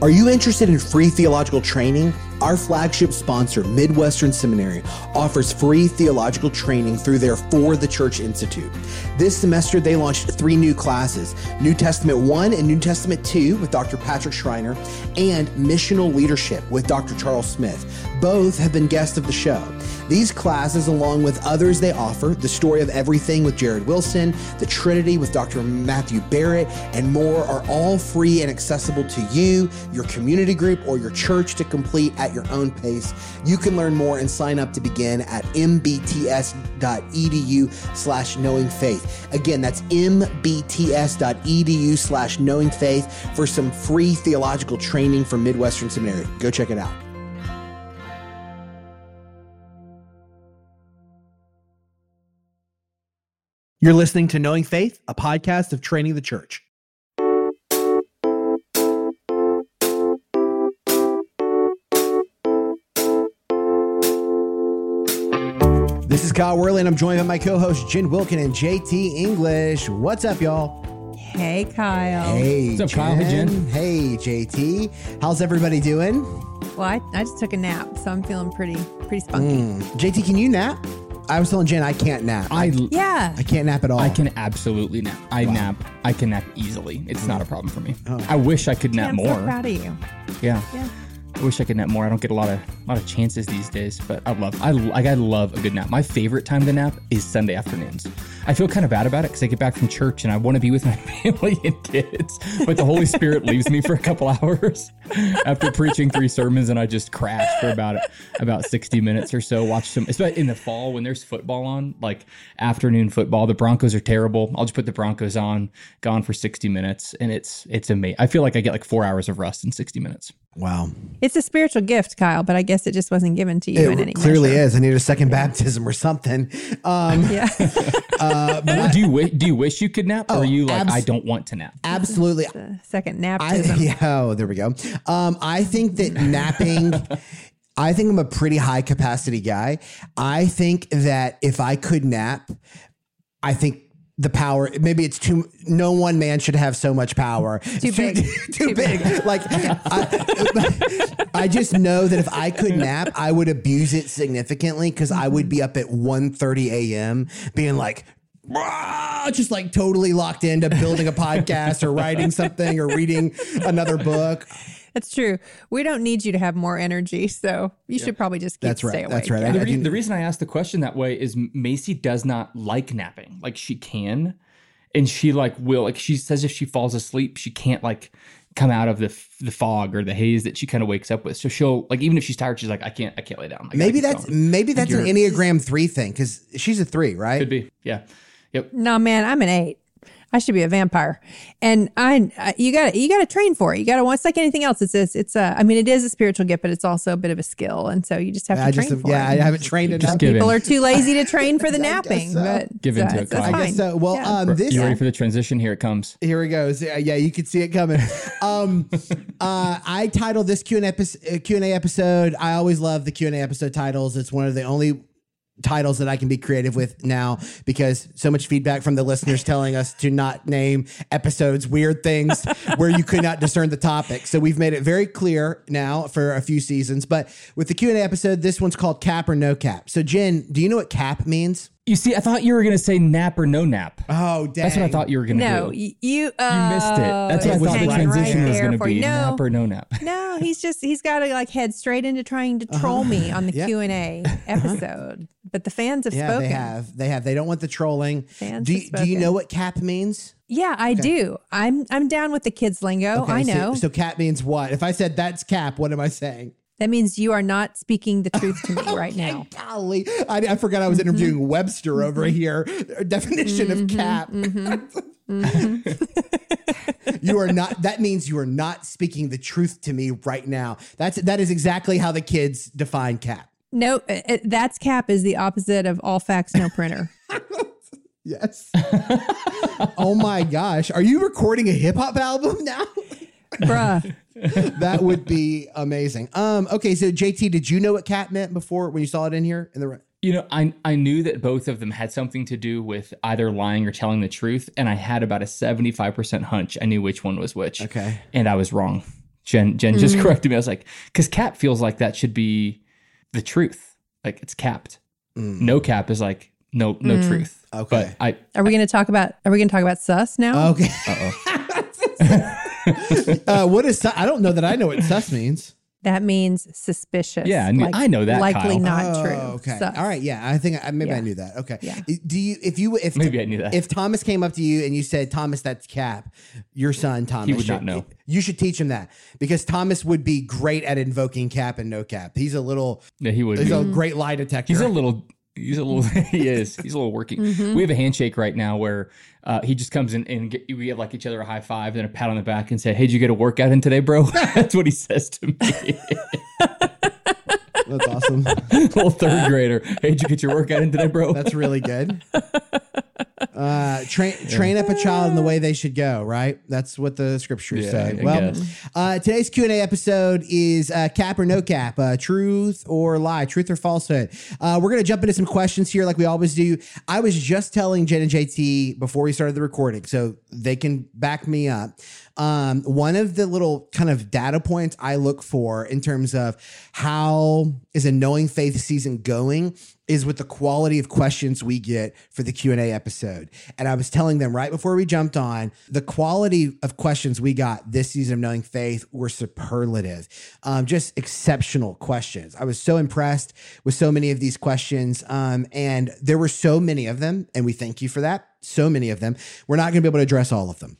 Are you interested in free theological training? Our flagship sponsor, Midwestern Seminary, offers free theological training through their For the Church Institute. This semester, they launched three new classes New Testament 1 and New Testament 2 with Dr. Patrick Schreiner, and Missional Leadership with Dr. Charles Smith. Both have been guests of the show. These classes, along with others they offer, The Story of Everything with Jared Wilson, The Trinity with Dr. Matthew Barrett, and more, are all free and accessible to you, your community group, or your church to complete at your own pace. You can learn more and sign up to begin at mbts.edu slash knowing faith. Again, that's mbts.edu slash knowing faith for some free theological training from Midwestern Seminary. Go check it out. You're listening to Knowing Faith, a podcast of Training the Church. This is Kyle Worley, and I'm joined by my co-host Jen Wilkin and JT English. What's up, y'all? Hey, Kyle. Hey, What's up, Kyle? Hey, Jen. Hey, JT. How's everybody doing? Well, I, I just took a nap, so I'm feeling pretty pretty spunky. Mm. JT, can you nap? I was telling Jen I can't nap. I Yeah. I can't nap at all. I can absolutely nap. I nap. I can nap easily. It's not a problem for me. Oh. I wish I could nap more. I'm more. so proud of you. yeah. Yeah. I wish I could nap more. I don't get a lot of lot of chances these days, but I love I like I love a good nap. My favorite time to nap is Sunday afternoons. I feel kind of bad about it because I get back from church and I want to be with my family and kids, but the Holy Spirit leaves me for a couple hours after preaching three sermons, and I just crash for about about sixty minutes or so. Watch some, especially in the fall when there's football on, like afternoon football. The Broncos are terrible. I'll just put the Broncos on, gone for sixty minutes, and it's it's amazing. I feel like I get like four hours of rest in sixty minutes. Wow. It's a spiritual gift, Kyle, but I guess it just wasn't given to you in any It clearly measure. is. I need a second baptism or something. Um, Yeah. uh, but I- do you wish, do you wish you could nap, or are you like abs- I don't want to nap? absolutely. the second I, naptism. yeah, oh, there we go. Um, I think that napping. I think I'm a pretty high capacity guy. I think that if I could nap, I think the power maybe it's too no one man should have so much power Too big. too, Too big. like I, I just know that if i could nap i would abuse it significantly because i would be up at 1.30 a.m being like just like totally locked into building a podcast or writing something or reading another book That's true. We don't need you to have more energy, so you should probably just keep That's right. stay awake. That's right. Yeah. The, re- the reason I asked the question that way is Macy does not like napping. Like she can, and she like will like she says if she falls asleep, she can't like come out of the f- the fog or the haze that she kind of wakes up with. So she'll like even if she's tired, she's like I can't I can't lay down. I gotta maybe that's going." maybe that's an enneagram 3 thing because she's a 3 right could be yeah yep. No, man, I'm an eight. I should be a vampire, and I, I you got to you got to train for it. You got to. It's like anything else. It's a, it's a. I mean, it is a spiritual gift, but it's also a bit of a skill, and so you just have to I train just for yeah it. I haven't trained enough Just give People are too lazy to train for the napping, so. but Give so into it, it's- that's I fine. guess so. Well, Yeah. um, this You ready for the transition? Here it comes. Here it goes. Yeah, yeah, you can see it coming. Um, uh, I titled this Q and A Q and A episode. I always love the Q and A episode titles. It's one of the only titles that I can be creative with now because so much feedback from the listeners telling us to not name episodes weird things where you could not discern the topic. So we've made it very clear now for a few seasons. But with the Q and A episode, this one's called Cap or No Cap. So Jen, do you know what cap means? You see, I thought you were gonna say nap or no nap. Oh, dang. That's what I thought you were gonna No, do. y- you uh, You missed it. That's what I thought the transition right was gonna be. No, Nap or no nap. no, he's just he's got to like head straight into trying to troll me on the. Q and A episode. But the fans have Yeah, spoken. they have. They have. They don't want the trolling. Fans do, have you- do you know what cap means? Yeah, I do. I'm I'm down with the kids lingo. Okay, I so- know. So, cap means what? If I said that's cap, what am I saying? That means you are not speaking the truth to me right now. Golly, I, I forgot I was Mm-hmm. interviewing Webster over here. Definition of cap. you are not. That means you are not speaking the truth to me right now. That's that is exactly how the kids define cap. No, uh, uh, that's cap is the opposite of all facts, no printer. Yes. oh my gosh, are you recording a hip hop album now? Bruh. that would be amazing. Um, okay, so JT, did you know what cat meant before when you saw it in here in the You know, I I knew that both of them had something to do with either lying or telling the truth, and I had about a seventy five percent hunch I knew which one was which. Okay. and I was wrong. Jen Jen just mm. corrected me. I was like, because cap feels like that should be the truth. Like it's capped. Mm. No cap is like no no mm. truth. Okay. But I Are we going to talk about? Are we going to talk about sus now? Okay. uh, what is su- I don't know that I know what sus means. That means suspicious. Yeah, I knew- I know that, Likely Kyle. not Oh, true. Okay. Sus. All right. Yeah. I think I, maybe I knew that. Okay. Yeah. Do you if you if Maybe I knew that. if Thomas came up to you and you said Thomas that's Cap, your son Thomas would should- not know. You should teach him that because Thomas would be great at invoking Cap and no Cap. He's a little yeah, he would. he's be. a great lie detector. He's a little. He's a little. he is. He's a little working. We have a handshake right now where uh, he just comes in and get, we give like each other a high five and a pat on the back and say, "Hey, did you get a workout in today, bro?" That's what he says to me. That's awesome. little third grader. Hey, did you get your workout in today, bro? That's really good. Uh, train train up a child in the way they should go. Right. That's what the scriptures Yeah, say. I well, uh, today's Q and A episode is uh, cap or no cap, uh, truth or lie, truth or falsehood. Uh, we're gonna jump into some questions here, like we always do. I was just telling Jen and JT before we started the recording, so they can back me up. Um, one of the little kind of data points I look for in terms of how is a knowing faith season going is with the quality of questions we get for the Q&A episode. And I was telling them right before we jumped on, the quality of questions we got this season of Knowing Faith were superlative. Um, just exceptional questions. I was so impressed with so many of these questions. Um, and there were so many of them, and we thank you for that. So many of them. We're not going to be able to address all of them.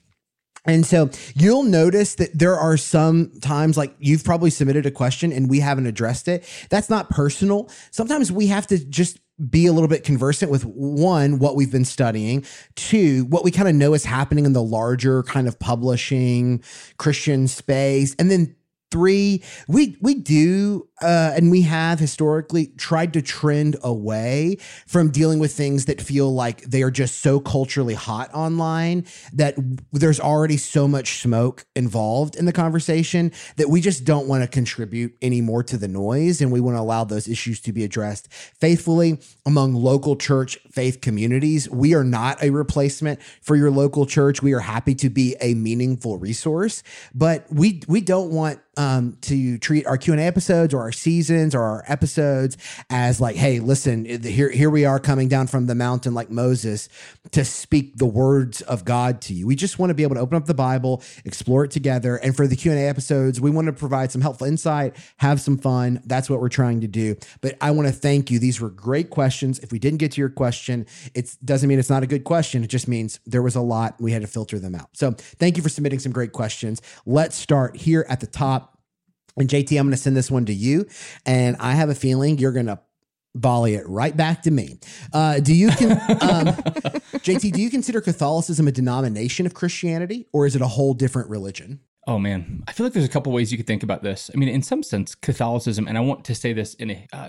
And so you'll notice that there are some times like you've probably submitted a question and we haven't addressed it. That's not personal. Sometimes we have to just be a little bit conversant with one, what we've been studying, two, what we kind of know is happening in the larger kind of publishing Christian space, and then three. We we do uh, and we have historically tried to trend away from dealing with things that feel like they are just so culturally hot online that there's already so much smoke involved in the conversation that we just don't want to contribute any more to the noise and we want to allow those issues to be addressed faithfully among local church faith communities. We are not a replacement for your local church. We are happy to be a meaningful resource but we we don't want um, to treat our Q and A episodes or our seasons or our episodes as like, hey, listen, here here we are coming down from the mountain like Moses to speak the words of God to you. We just want to be able to open up the Bible, explore it together, and for the Q and A episodes, we want to provide some helpful insight, have some fun. That's what we're trying to do. But I want to thank you. These were great questions. If we didn't get to your question, it doesn't mean it's not a good question. It just means there was a lot. We had to filter them out. So thank you for submitting some great questions. Let's start here at the top. And JT, I'm going to send this one to you. And I have a feeling you're going to volley it right back to me. Uh, do you, con- um, JT, do you consider Catholicism a denomination of Christianity or is it a whole different religion? Oh man, I feel like there's a couple ways you could think about this. I mean, in some sense, Catholicism, and I want to say this in a, uh,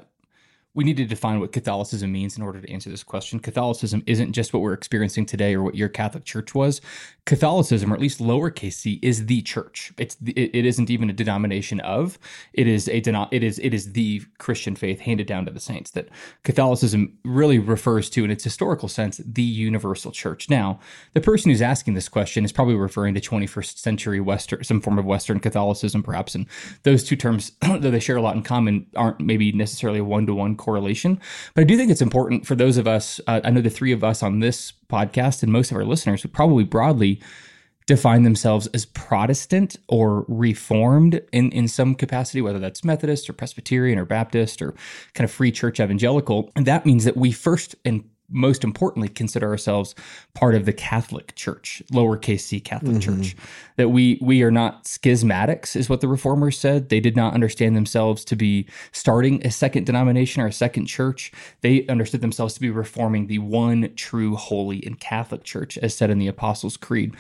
we need to define what Catholicism means in order to answer this question. Catholicism isn't just what we're experiencing today or what your Catholic Church was. Catholicism, or at least lowercase c, is the church. It's the, it, isn't even a denomination of. It is a denom- It is it is the Christian faith handed down to the saints. That Catholicism really refers to, in its historical sense, the universal church. Now, the person who's asking this question is probably referring to 21st century Western, some form of Western Catholicism, perhaps. And those two terms, though they share a lot in common, aren't maybe necessarily one to one correlation. But I do think it's important for those of us. Uh, I know the three of us on this podcast and most of our listeners would probably broadly define themselves as Protestant or Reformed in, in some capacity, whether that's Methodist or Presbyterian or Baptist or kind of free church evangelical. And that means that we first and most importantly consider ourselves part of the Catholic Church, lowercase c Catholic mm-hmm. Church. That we we are not schismatics, is what the reformers said. They did not understand themselves to be starting a second denomination or a second church. They understood themselves to be reforming the one true, holy, and Catholic Church, as said in the Apostles' Creed.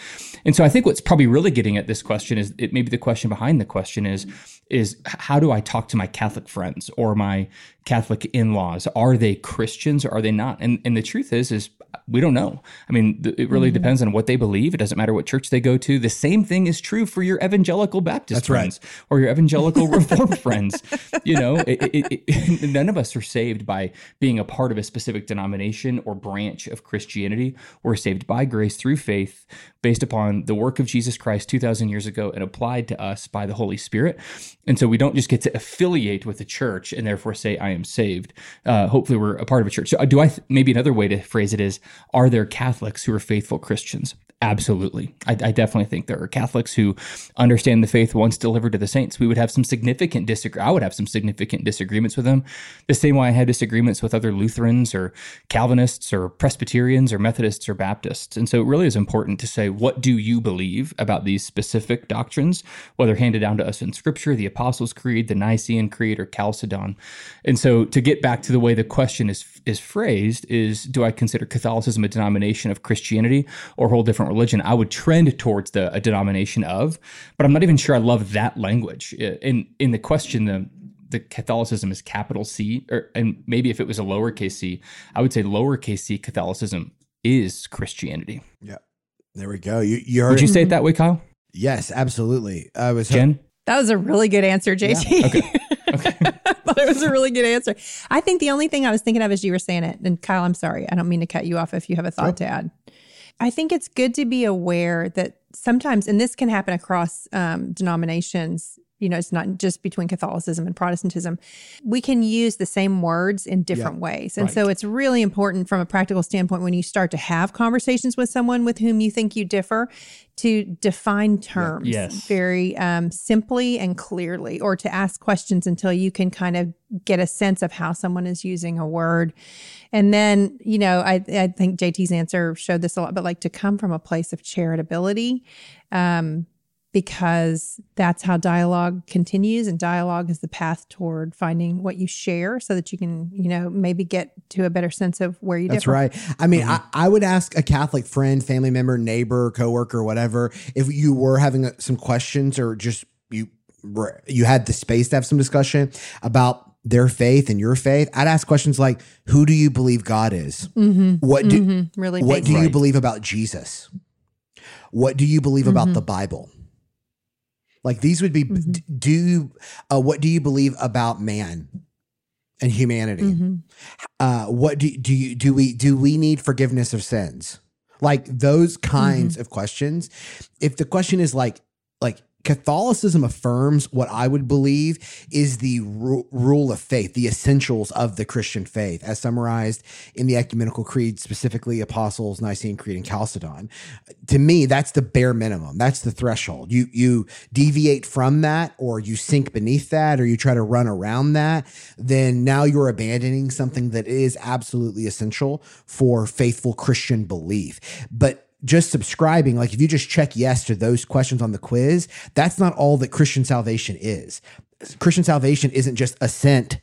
And so I think what's probably really getting at this question is it maybe the question behind the question is is how do I talk to my Catholic friends or my Catholic in-laws? Are they Christians or are they not? And and the truth is is we don't know. I mean, th- it really mm-hmm. depends on what they believe. It doesn't matter what church they go to. The same thing is true for your evangelical Baptist That's friends right. or your evangelical Reformed friends. You know, it, it, it, none of us are saved by being a part of a specific denomination or branch of Christianity. We're saved by grace through faith based upon the work of Jesus Christ 2,000 years ago and applied to us by the Holy Spirit. And so we don't just get to affiliate with the church and therefore say, I am saved. Uh, hopefully, we're a part of a church. So, uh, do I, th- maybe another way to phrase it is, are there Catholics who are faithful Christians? Absolutely. I, I, definitely think there are Catholics who understand the faith once delivered to the saints. We would have some significant disagree. I would have some significant disagreements with them, the same way I had disagreements with other Lutherans or Calvinists or Presbyterians or Methodists or Baptists. And so it really is important to say, what do you believe about these specific doctrines, whether handed down to us in Scripture, the Apostles' Creed, the Nicene Creed, or Chalcedon? And so to get back to the way the question is is phrased is, do I consider Catholicism a denomination of Christianity or hold different religion, I would trend towards the a denomination of, but I'm not even sure I love that language. In in the question, the the Catholicism is capital C, or and maybe if it was a lowercase c, I would say lowercase c Catholicism is Christianity. Yeah, there we go. You you heard would you say it that way, Kyle? Yes, absolutely. I was Jen. That was a really good answer, JT. Yeah. Okay. Okay. I thought it was a really good answer. I think the only thing I was thinking of as you were saying it, and Kyle, I'm sorry, I don't mean to cut you off if you have a thought to add. I think it's good to be aware that sometimes, and this can happen across um, denominations, you know, it's not just between Catholicism and Protestantism. We can use the same words in different yeah, ways. And right. so it's really important from a practical standpoint when you start to have conversations with someone with whom you think you differ to define terms yeah, yes. very um, simply and clearly, or to ask questions until you can kind of get a sense of how someone is using a word. And then, you know, I, I think JT's answer showed this a lot, but like to come from a place of charitability, um, because that's how dialogue continues. And dialogue is the path toward finding what you share so that you can, you know, maybe get to a better sense of where you That's differ. right. I mean, mm-hmm. I, I, would ask a Catholic friend, family member, neighbor, coworker, whatever, if you were having a, some questions or just you you had the space to have some discussion about their faith and your faith, I'd ask questions like, "Who do you believe God is? Mm-hmm. What do mm-hmm. really? What do right. you believe about Jesus? What do you believe mm-hmm. about the Bible? Like these would be mm-hmm. do uh, what do you believe about man and humanity? Mm-hmm. Uh, what do do you do we do we need forgiveness of sins? Like those kinds mm-hmm. of questions. If the question is like like Catholicism affirms what I would believe is the ru- rule of faith, the essentials of the Christian faith, as summarized in the Ecumenical Creed, specifically Apostles, Nicene Creed, and Chalcedon. To me, that's the bare minimum. That's the threshold. You you deviate from that, or you sink beneath that, or you try to run around that, then now you're abandoning something that is absolutely essential for faithful Christian belief. But just subscribing, like if you just check yes to those questions on the quiz, that's not all that Christian salvation is. Christian salvation isn't just assent,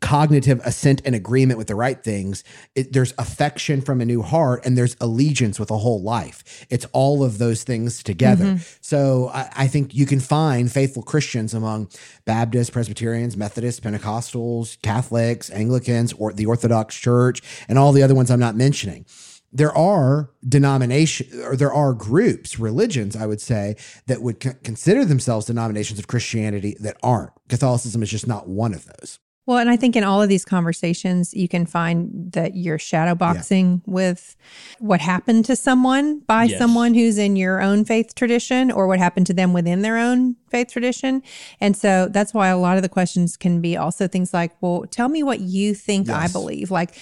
cognitive assent and agreement with the right things. It, there's affection from a new heart and there's allegiance with a whole life. It's all of those things together. Mm-hmm. So I, I, think you can find faithful Christians among Baptists, Presbyterians, Methodists, Pentecostals, Catholics, Anglicans, or the Orthodox Church, and all the other ones I'm not mentioning there are denominations or there are groups, religions, I would say, that would consider themselves denominations of Christianity that aren't. Catholicism is just not one of those. Well, and I think in all of these conversations, you can find that you're shadowboxing yeah. with what happened to someone by yes. someone who's in your own faith tradition or what happened to them within their own faith tradition. And so that's why a lot of the questions can be also things like, well, tell me what you think yes. I believe. Like,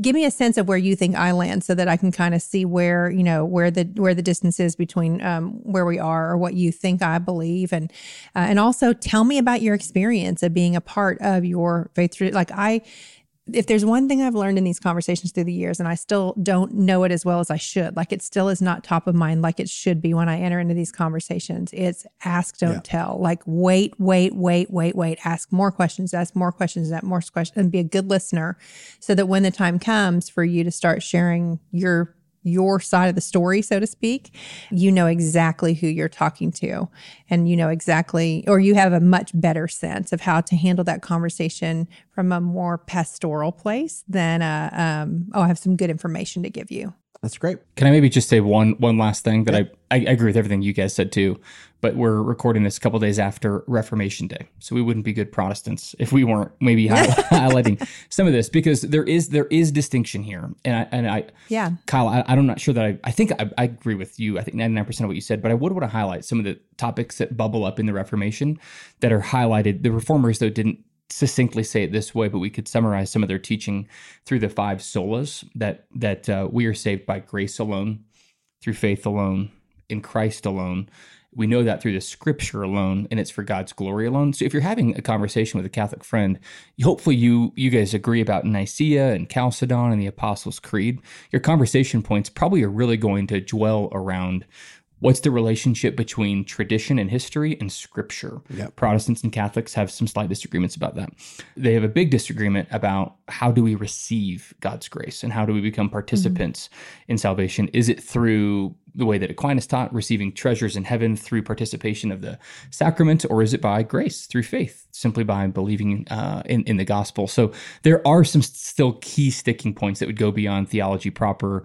give me a sense of where you think I land so that I can kind of see where, you know, where the, where the distance is between um, where we are or what you think I believe. And, uh, and also tell me about your experience of being a part of your faith. Like I, if there's one thing I've learned in these conversations through the years, and I still don't know it as well as I should, like it still is not top of mind like it should be when I enter into these conversations, it's ask, don't yeah. tell. Like wait, wait, wait, wait, wait. Ask more questions, ask more questions, ask more questions, and be a good listener so that when the time comes for you to start sharing your your side of the story, so to speak, you know exactly who you're talking to. And you know exactly, or you have a much better sense of how to handle that conversation from a more pastoral place than, a, um, oh, I have some good information to give you. That's great. Can I maybe just say one one last thing that I, I agree with everything you guys said too, but we're recording this a couple days after Reformation Day, so we wouldn't be good Protestants if we weren't maybe highlighting some of this because there is there is distinction here, and I and I yeah Kyle I, I'm not sure that I I think I, I agree with you I think 99 percent of what you said, but I would want to highlight some of the topics that bubble up in the Reformation that are highlighted. The reformers though didn't succinctly say it this way, but we could summarize some of their teaching through the five solas that that uh, we are saved by grace alone, through faith alone, in Christ alone. We know that through the scripture alone, and it's for God's glory alone. So if you're having a conversation with a Catholic friend, hopefully you you guys agree about Nicaea and Chalcedon and the Apostles' Creed. Your conversation points probably are really going to dwell around What's the relationship between tradition and history and scripture? Yep. Protestants and Catholics have some slight disagreements about that. They have a big disagreement about how do we receive God's grace and how do we become participants mm-hmm. in salvation? Is it through the way that Aquinas taught, receiving treasures in heaven through participation of the sacrament, or is it by grace through faith, simply by believing uh, in, in the gospel? So there are some still key sticking points that would go beyond theology proper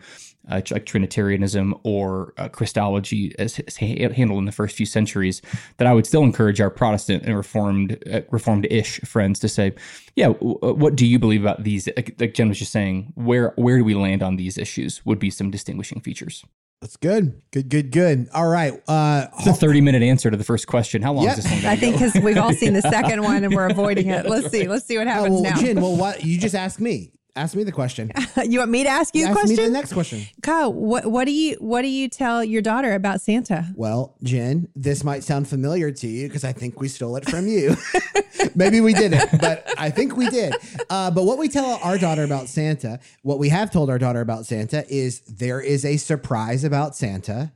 uh, like Trinitarianism or uh, Christology as, as, handled in the first few centuries, that I would still encourage our Protestant and Reformed, uh, Reformed-ish friends to say, yeah, w- uh, what do you believe about these? Like Jen was just saying, where where do we land on these issues? Would be some distinguishing features. That's good. Good, good, good. All right. Uh, it's a 30 minute answer to the first question. How long yep. is this one? I think because we've all seen the second one and we're avoiding it. Let's see. Let's see what happens oh, well, now. Jen, well, what you just asked me. Ask me the question. you want me to ask you the ask question? Ask me the next question. Kyle, what what do you what do you tell your daughter about Santa? Well, Jen, this might sound familiar to you because I think we stole it from you. Maybe we didn't, but I think we did. Uh, but what we tell our daughter about Santa, what we have told our daughter about Santa is there is a surprise about Santa.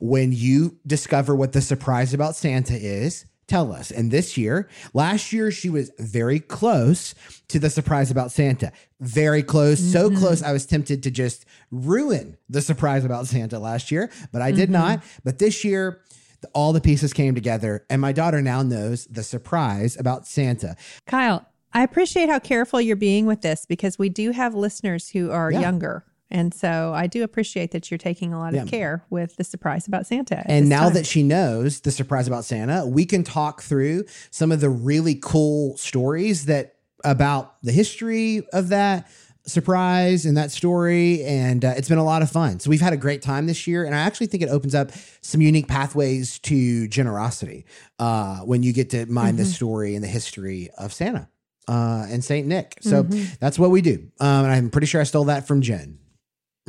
When you discover what the surprise about Santa is, tell us. And this year, last year, she was very close to the surprise about Santa. Very close, mm-hmm. so close, I was tempted to just ruin the surprise about Santa last year, but I did mm-hmm. not. But this year, all the pieces came together, and my daughter now knows the surprise about Santa. Kyle, I appreciate how careful you're being with this because we do have listeners who are yeah. younger. And so I do appreciate that you're taking a lot yeah. of care with the surprise about Santa. And now time. that she knows the surprise about Santa, we can talk through some of the really cool stories that about the history of that surprise and that story and uh, it's been a lot of fun so we've had a great time this year and i actually think it opens up some unique pathways to generosity uh, when you get to mind mm-hmm. the story and the history of santa uh, and saint nick so mm-hmm. that's what we do um, and i'm pretty sure i stole that from jen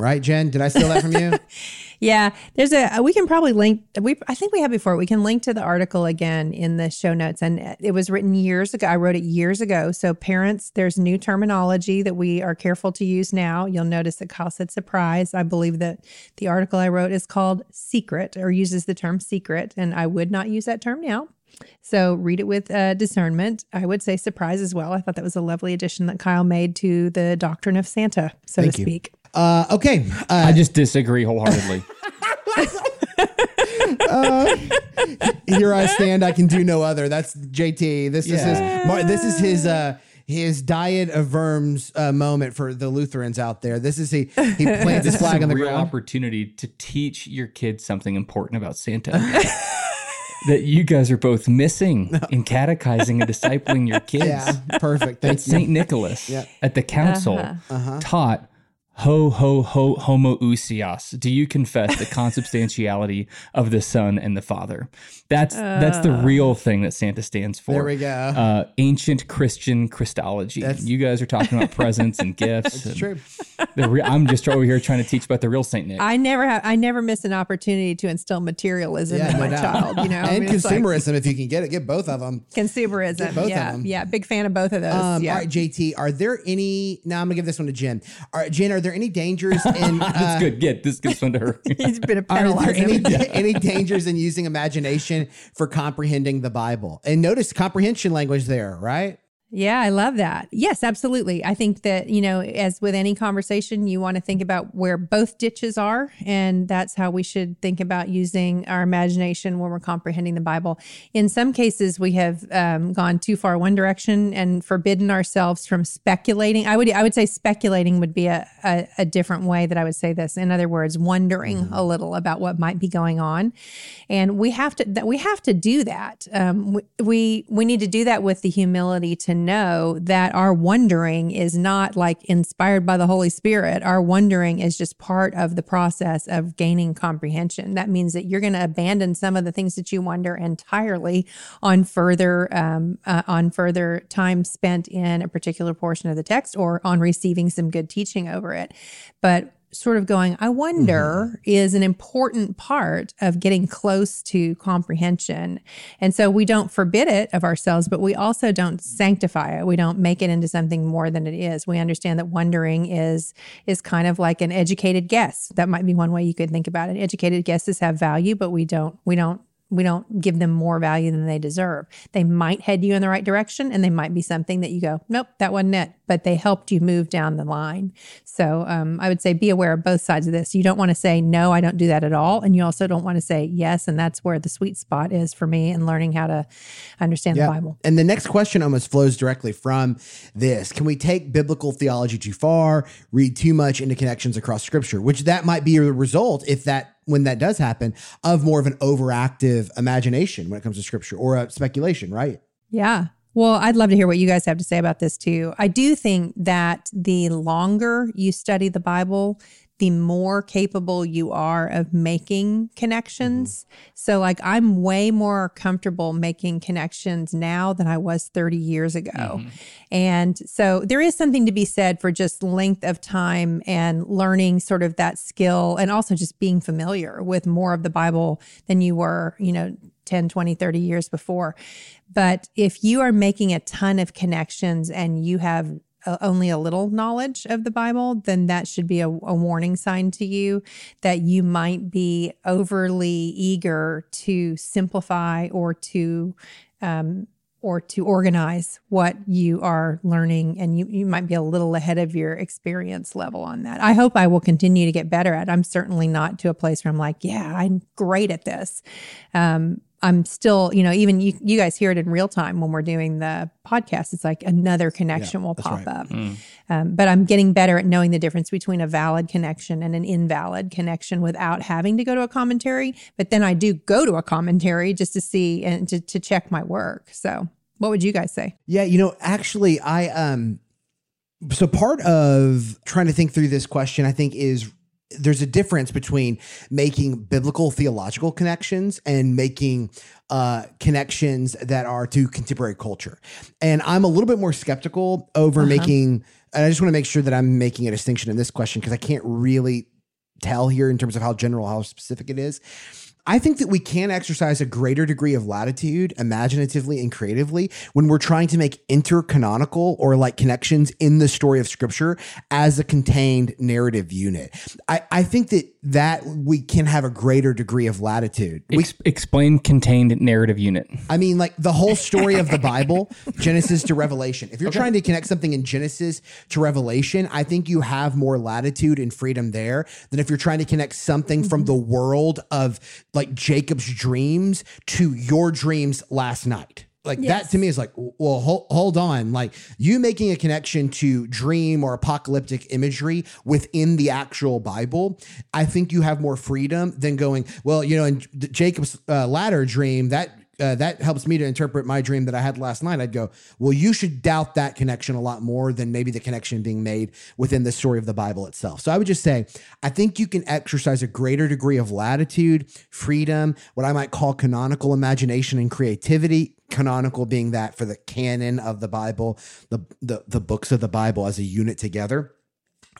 right, Jen? Did I steal that from you? yeah, there's a. We can probably link. We I think we have before. We can link to the article again in the show notes, and it was written years ago. I wrote it years ago. So parents, there's new terminology that we are careful to use now. You'll notice that Kyle said surprise. I believe that the article I wrote is called secret or uses the term secret, and I would not use that term now. So read it with uh, discernment. I would say surprise as well. I thought that was a lovely addition that Kyle made to the doctrine of Santa, so Thank to speak. Uh, okay. Uh, I just disagree wholeheartedly. uh, here I stand. I can do no other. That's JT. This is his. This is his. Uh, his diet of Worms uh, moment for the Lutherans out there. This is he he plants his flag on the real ground. opportunity to teach your kids something important about Santa. that you guys are both missing in catechizing and discipling your kids. Yeah, perfect. Thank Saint Nicholas at the council uh-huh. Uh-huh. taught Ho ho ho homoousios. Do you confess the consubstantiality of the Son and the Father? That's uh, that's the real thing that Santa stands for. There we go. Uh, ancient Christian Christology. That's, you guys are talking about presents and gifts. That's true. Re- I'm just over here trying to teach about the real Saint Nick. I never have. I never miss an opportunity to instill materialism yeah, in no my doubt. child. You know, and I mean, consumerism like, if you can get it. Get both of them. Consumerism. Get both yeah, of them. Yeah, big fan of both of those. Um, yeah. All right, JT. Are there any? Now I'm gonna give this one to Jen. All right, Jen. Are there any dangers in? Uh, That's good. Get this gets one to her. He's been a penalized. Are there any, any dangers in using imagination for comprehending the Bible? And notice comprehension language there, right? Yeah, I love that. Yes, absolutely. I think that, you know, as with any conversation, you want to think about where both ditches are. And that's how we should think about using our imagination when we're comprehending the Bible. In some cases, we have um, gone too far one direction and forbidden ourselves from speculating. I would, I would say speculating would be a, a, a different way that I would say this. In other words, wondering mm-hmm. a little about what might be going on. And we have to, that we have to do that. Um, we, we, we need to do that with the humility to know that our wondering is not like inspired by the Holy Spirit. Our wondering is just part of the process of gaining comprehension. That means that you're going to abandon some of the things that you wonder entirely on further um, uh, on further time spent in a particular portion of the text or on receiving some good teaching over it. But sort of going, I wonder, mm-hmm. is an important part of getting close to comprehension. And so we don't forbid it of ourselves, but we also don't sanctify it. We don't make it into something more than it is. We understand that wondering is is kind of like an educated guess. That might be one way you could think about it. Educated guesses have value, but we don't we don't we don't give them more value than they deserve. They might head you in the right direction and they might be something that you go, nope, that wasn't it, but they helped you move down the line. So um, I would say be aware of both sides of this. You don't want to say, no, I don't do that at all. And you also don't want to say yes. And that's where the sweet spot is for me in learning how to understand yeah. the Bible. And the next question almost flows directly from this Can we take biblical theology too far, read too much into connections across scripture, which that might be a result if that when that does happen of more of an overactive imagination when it comes to scripture or a speculation, right? Yeah. Well, I'd love to hear what you guys have to say about this too. I do think that the longer you study the Bible, the more capable you are of making connections. Mm-hmm. So, like, I'm way more comfortable making connections now than I was 30 years ago. Mm-hmm. And so, there is something to be said for just length of time and learning sort of that skill and also just being familiar with more of the Bible than you were, you know, 10, 20, 30 years before. But if you are making a ton of connections and you have only a little knowledge of the Bible, then that should be a, a, warning sign to you that you might be overly eager to simplify or to um, or to organize what you are learning and you, you might be a little ahead of your experience level on that i hope i will continue to get better at it. i'm certainly not to a place where i'm like yeah i'm great at this um, I'm still, you know, even you, you guys hear it in real time when we're doing the podcast. It's like another connection yeah, will pop right. up. Mm. Um, but I'm getting better at knowing the difference between a valid connection and an invalid connection without having to go to a commentary. But then I do go to a commentary just to see and to, to check my work. So, what would you guys say? Yeah, you know, actually, I um, so part of trying to think through this question, I think, is there's a difference between making biblical theological connections and making uh, connections that are to contemporary culture. And I'm a little bit more skeptical over uh-huh. making, and I just want to make sure that I'm making a distinction in this question because I can't really tell here in terms of how general, how specific it is. I think that we can exercise a greater degree of latitude imaginatively and creatively when we're trying to make intercanonical or like connections in the story of scripture as a contained narrative unit. I, I think that that we can have a greater degree of latitude. Ex- we, explain contained narrative unit. I mean, like the whole story of the Bible, Genesis to Revelation. If you're okay. trying to connect something in Genesis to Revelation, I think you have more latitude and freedom there than if you're trying to connect something mm-hmm. from the world of like Jacob's dreams to your dreams last night like yes. that to me is like well hold, hold on like you making a connection to dream or apocalyptic imagery within the actual bible i think you have more freedom than going well you know in jacob's uh, ladder dream that uh, that helps me to interpret my dream that I had last night. I'd go, well, you should doubt that connection a lot more than maybe the connection being made within the story of the Bible itself. So I would just say, I think you can exercise a greater degree of latitude, freedom, what I might call canonical imagination and creativity. Canonical being that for the canon of the Bible, the the, the books of the Bible as a unit together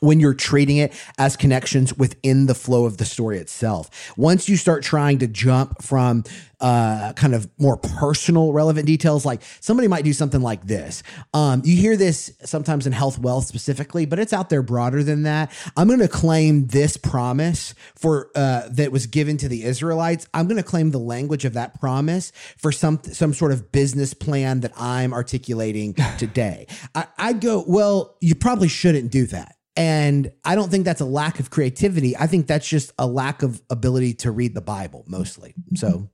when you're treating it as connections within the flow of the story itself. Once you start trying to jump from uh, kind of more personal, relevant details, like somebody might do something like this. Um, you hear this sometimes in health wealth specifically, but it's out there broader than that. I'm going to claim this promise for uh, that was given to the Israelites. I'm going to claim the language of that promise for some some sort of business plan that I'm articulating today. I, I'd go, well, you probably shouldn't do that. And I don't think that's a lack of creativity. I think that's just a lack of ability to read the Bible mostly. So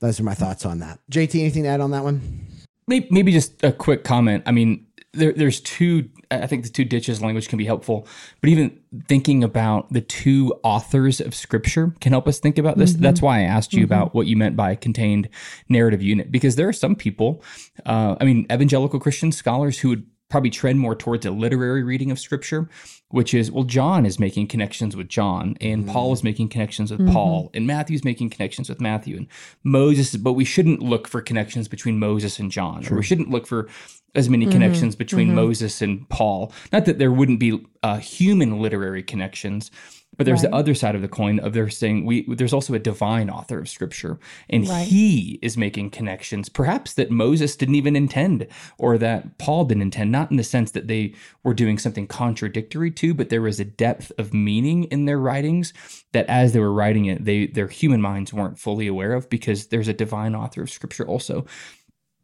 those are my thoughts on that. JT, anything to add on that one? Maybe, maybe just a quick comment. I mean, there, there's two. I think the two ditches language can be helpful, but even thinking about the two authors of Scripture can help us think about this. Mm-hmm. That's why I asked you mm-hmm. about what you meant by contained narrative unit, because there are some people. Uh, I mean, evangelical Christian scholars who would probably trend more towards a literary reading of scripture, which is, well, John is making connections with John, and mm-hmm. Paul is making connections with mm-hmm. Paul, and Matthew's making connections with Matthew, and Moses, but we shouldn't look for connections between Moses and John, True. or we shouldn't look for as many mm-hmm. connections between mm-hmm. Moses and Paul. Not that there wouldn't be uh, human literary connections, but there's right. the other side of the coin of they're saying we there's also a divine author of scripture and right. he is making connections perhaps that Moses didn't even intend or that Paul didn't intend not in the sense that they were doing something contradictory to but there was a depth of meaning in their writings that as they were writing it they their human minds weren't fully aware of because there's a divine author of scripture also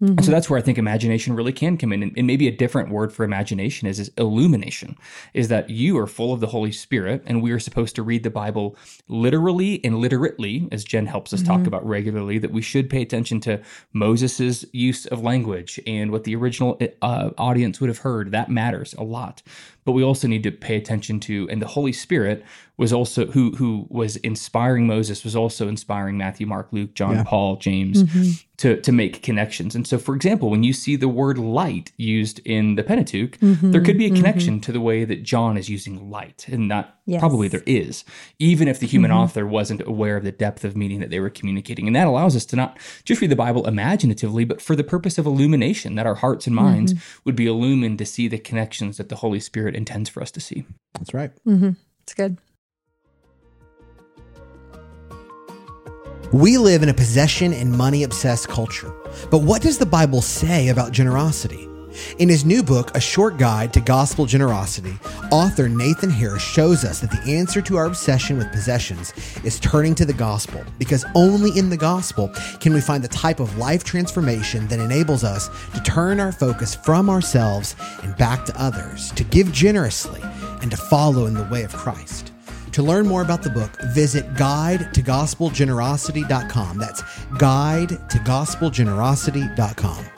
Mm-hmm. So that's where I think imagination really can come in. And, and, maybe a different word for imagination is, is illumination, is that you are full of the Holy Spirit and we are supposed to read the Bible literally and literately, as Jen helps us mm-hmm. talk about regularly, that we should pay attention to Moses's use of language and what the original uh, audience would have heard. That matters a lot but we also need to pay attention to and the holy spirit was also who who was inspiring moses was also inspiring matthew mark luke john yeah. paul james mm-hmm. to to make connections and so for example when you see the word light used in the pentateuch mm-hmm. there could be a connection mm-hmm. to the way that john is using light and not yes. probably there is even if the human mm-hmm. author wasn't aware of the depth of meaning that they were communicating and that allows us to not just read the bible imaginatively but for the purpose of illumination that our hearts and minds mm-hmm. would be illumined to see the connections that the holy spirit intends for us to see. That's right. Mm-hmm. It's good. We live in a possession and money obsessed culture. But what does the Bible say about generosity? In his new book, A Short Guide to Gospel Generosity, author Nathan Harris shows us that the answer to our obsession with possessions is turning to the gospel, because only in the gospel can we find the type of life transformation that enables us to turn our focus from ourselves and back to others, to give generously, and to follow in the way of Christ. To learn more about the book, visit guide to gospelgenerosity.com. That's guide to gospelgenerosity.com.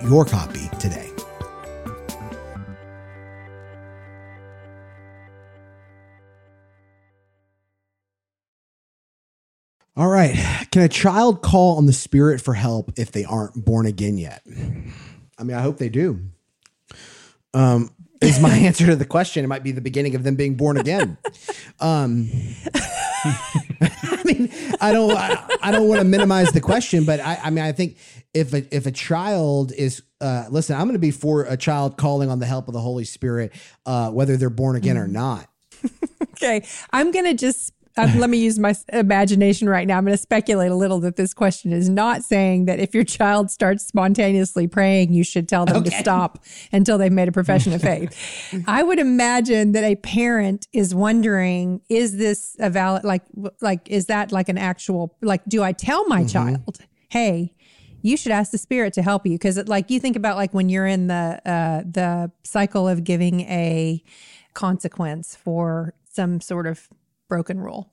your copy today. All right. Can a child call on the Spirit for help if they aren't born again yet? I mean, I hope they do. Um, is my answer to the question. It might be the beginning of them being born again. Um, I mean, I don't, I, I don't want to minimize the question, but I, I mean, I think if a, if a child is uh, listen, I'm going to be for a child calling on the help of the Holy Spirit, uh, whether they're born again mm. or not. okay, I'm going to just um, let me use my imagination right now. I'm going to speculate a little that this question is not saying that if your child starts spontaneously praying, you should tell them okay. to stop until they've made a profession of faith. I would imagine that a parent is wondering, is this a valid, like, like, is that like an actual, like, do I tell my mm-hmm. child, hey, you should ask the spirit to help you because like you think about like when you're in the uh the cycle of giving a consequence for some sort of broken rule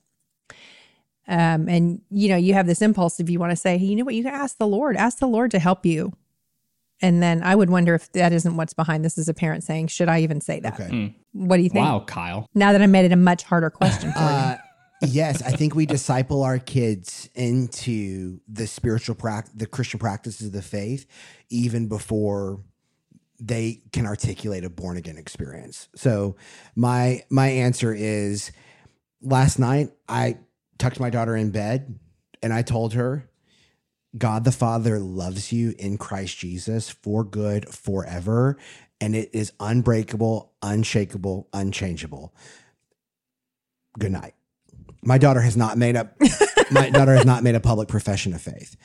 Um, and you know, you have this impulse if you want to say, hey, you know what, you can ask the Lord, ask the Lord to help you. And then I would wonder if that isn't what's behind this as a parent saying, should I even say that? Okay. Mm. What do you think? Wow, Kyle. Now that I made it a much harder question for you. Uh, yes, I think we disciple our kids into the spiritual practice, the Christian practices of the faith, even before they can articulate a born again experience. So my my answer is last night I tucked my daughter in bed and I told her God the Father loves you in Christ Jesus for good forever and it is unbreakable, unshakable, unchangeable. Good night. My daughter has not made up my daughter has not made a public profession of faith.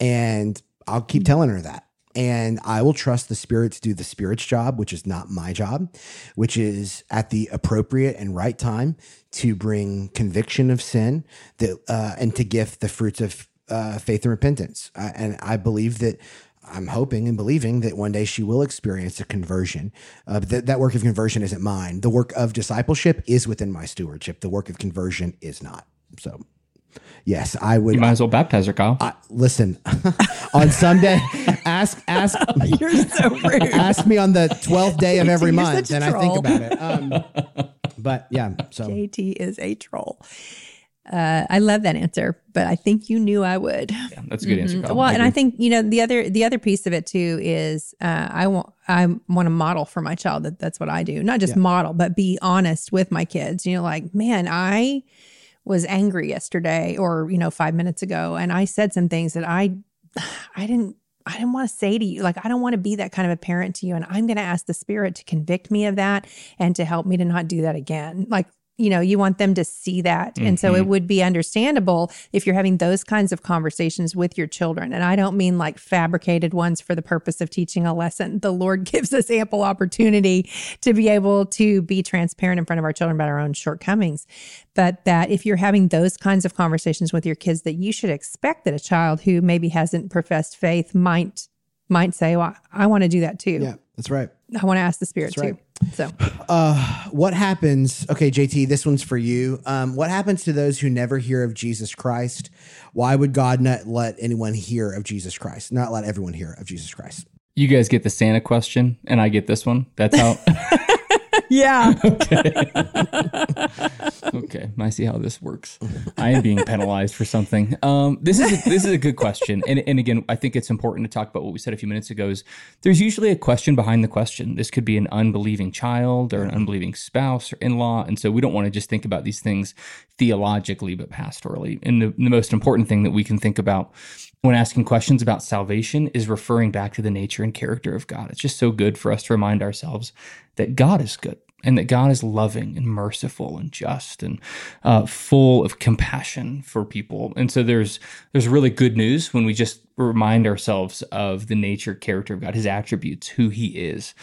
And I'll keep telling her that. And I will trust the spirit to do the spirit's job, which is not my job, which is at the appropriate and right time to bring conviction of sin that, uh, and to gift the fruits of uh, faith and repentance. Uh, and I believe that I'm hoping and believing that one day she will experience a conversion. Uh, that, that work of conversion isn't mine. The work of discipleship is within my stewardship. The work of conversion is not. So, yes, I would. You might as well baptize her, Kyle. I, listen, on Sunday, ask ask You're so rude. ask me on the twelfth day of every month, such a and I think about it. Um, but yeah, so JT is a troll. Uh, I love that answer, but I think you knew I would. yeah, that's a good answer, Mhm. Kyle. Well, and I think you know the other the other piece of it too is uh, I want I want to model for my child that that's what I do. Not just model, but be honest with my kids. You know, like man, I was angry yesterday or you know five minutes ago, and I said some things that I I didn't. I didn't want to say to you, like, I don't want to be that kind of a parent to you. And I'm going to ask the spirit to convict me of that and to help me to not do that again. Like, you know, you want them to see that. And so it mm-hmm. would be understandable if you're having those kinds of conversations with your children. And I don't mean like fabricated ones for the purpose of teaching a lesson. The Lord gives us ample opportunity to be able to be transparent in front of our children about our own shortcomings. But that if you're having those kinds of conversations with your kids, that you should expect that a child who maybe hasn't professed faith might might say, "Well, I want to do that too. yeah, that's right. I want to ask the Spirit That's too." So, Uh, what happens? Okay, JT, this one's for you. Um, what happens to those who never hear of Jesus Christ? Why would God not let anyone hear of Jesus Christ? Not let everyone hear of Jesus Christ. you guys get the Santa question, and I get this one. That's how. yeah, okay, okay. I see how this works. I am being penalized for something. Um, this is a, this is a good question, and and again, I think it's important to talk about what we said a few minutes ago. Is there's usually a question behind the question. This could be an unbelieving child or an unbelieving spouse or in-law, and so we don't want to just think about these things theologically, but pastorally. And the, the most important thing that we can think about when asking questions about salvation is referring back to the nature and character of God. It's just so good for us to remind ourselves that God is good and that God is loving and merciful and just and uh, full of compassion for people. And so there's there's really good news when we just remind ourselves of the nature, character of God, His attributes, who He is.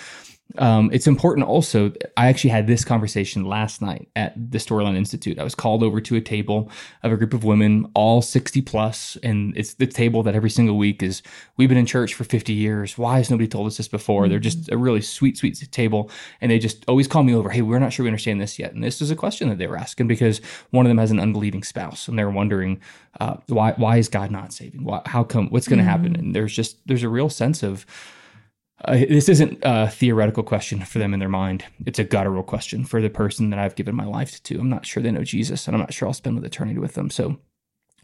Um, it's important also. I actually had this conversation last night at the Storyline Institute. I was called over to a table of a group of women, all 60 plus, and it's the table that every single week is we've been in church for 50 years. Why has nobody told us this before? They're just a really sweet, sweet table. And they just always call me over. Hey, we're not sure we understand this yet. And this is a question that they were asking because one of them has an unbelieving spouse and they're wondering, uh, why, why is God not saving? Why, how come, what's going to happen? And there's just, there's a real sense of, uh, this isn't a theoretical question for them in their mind. It's a guttural question for the person that I've given my life to. I'm not sure they know Jesus, and I'm not sure I'll spend with eternity with them. So,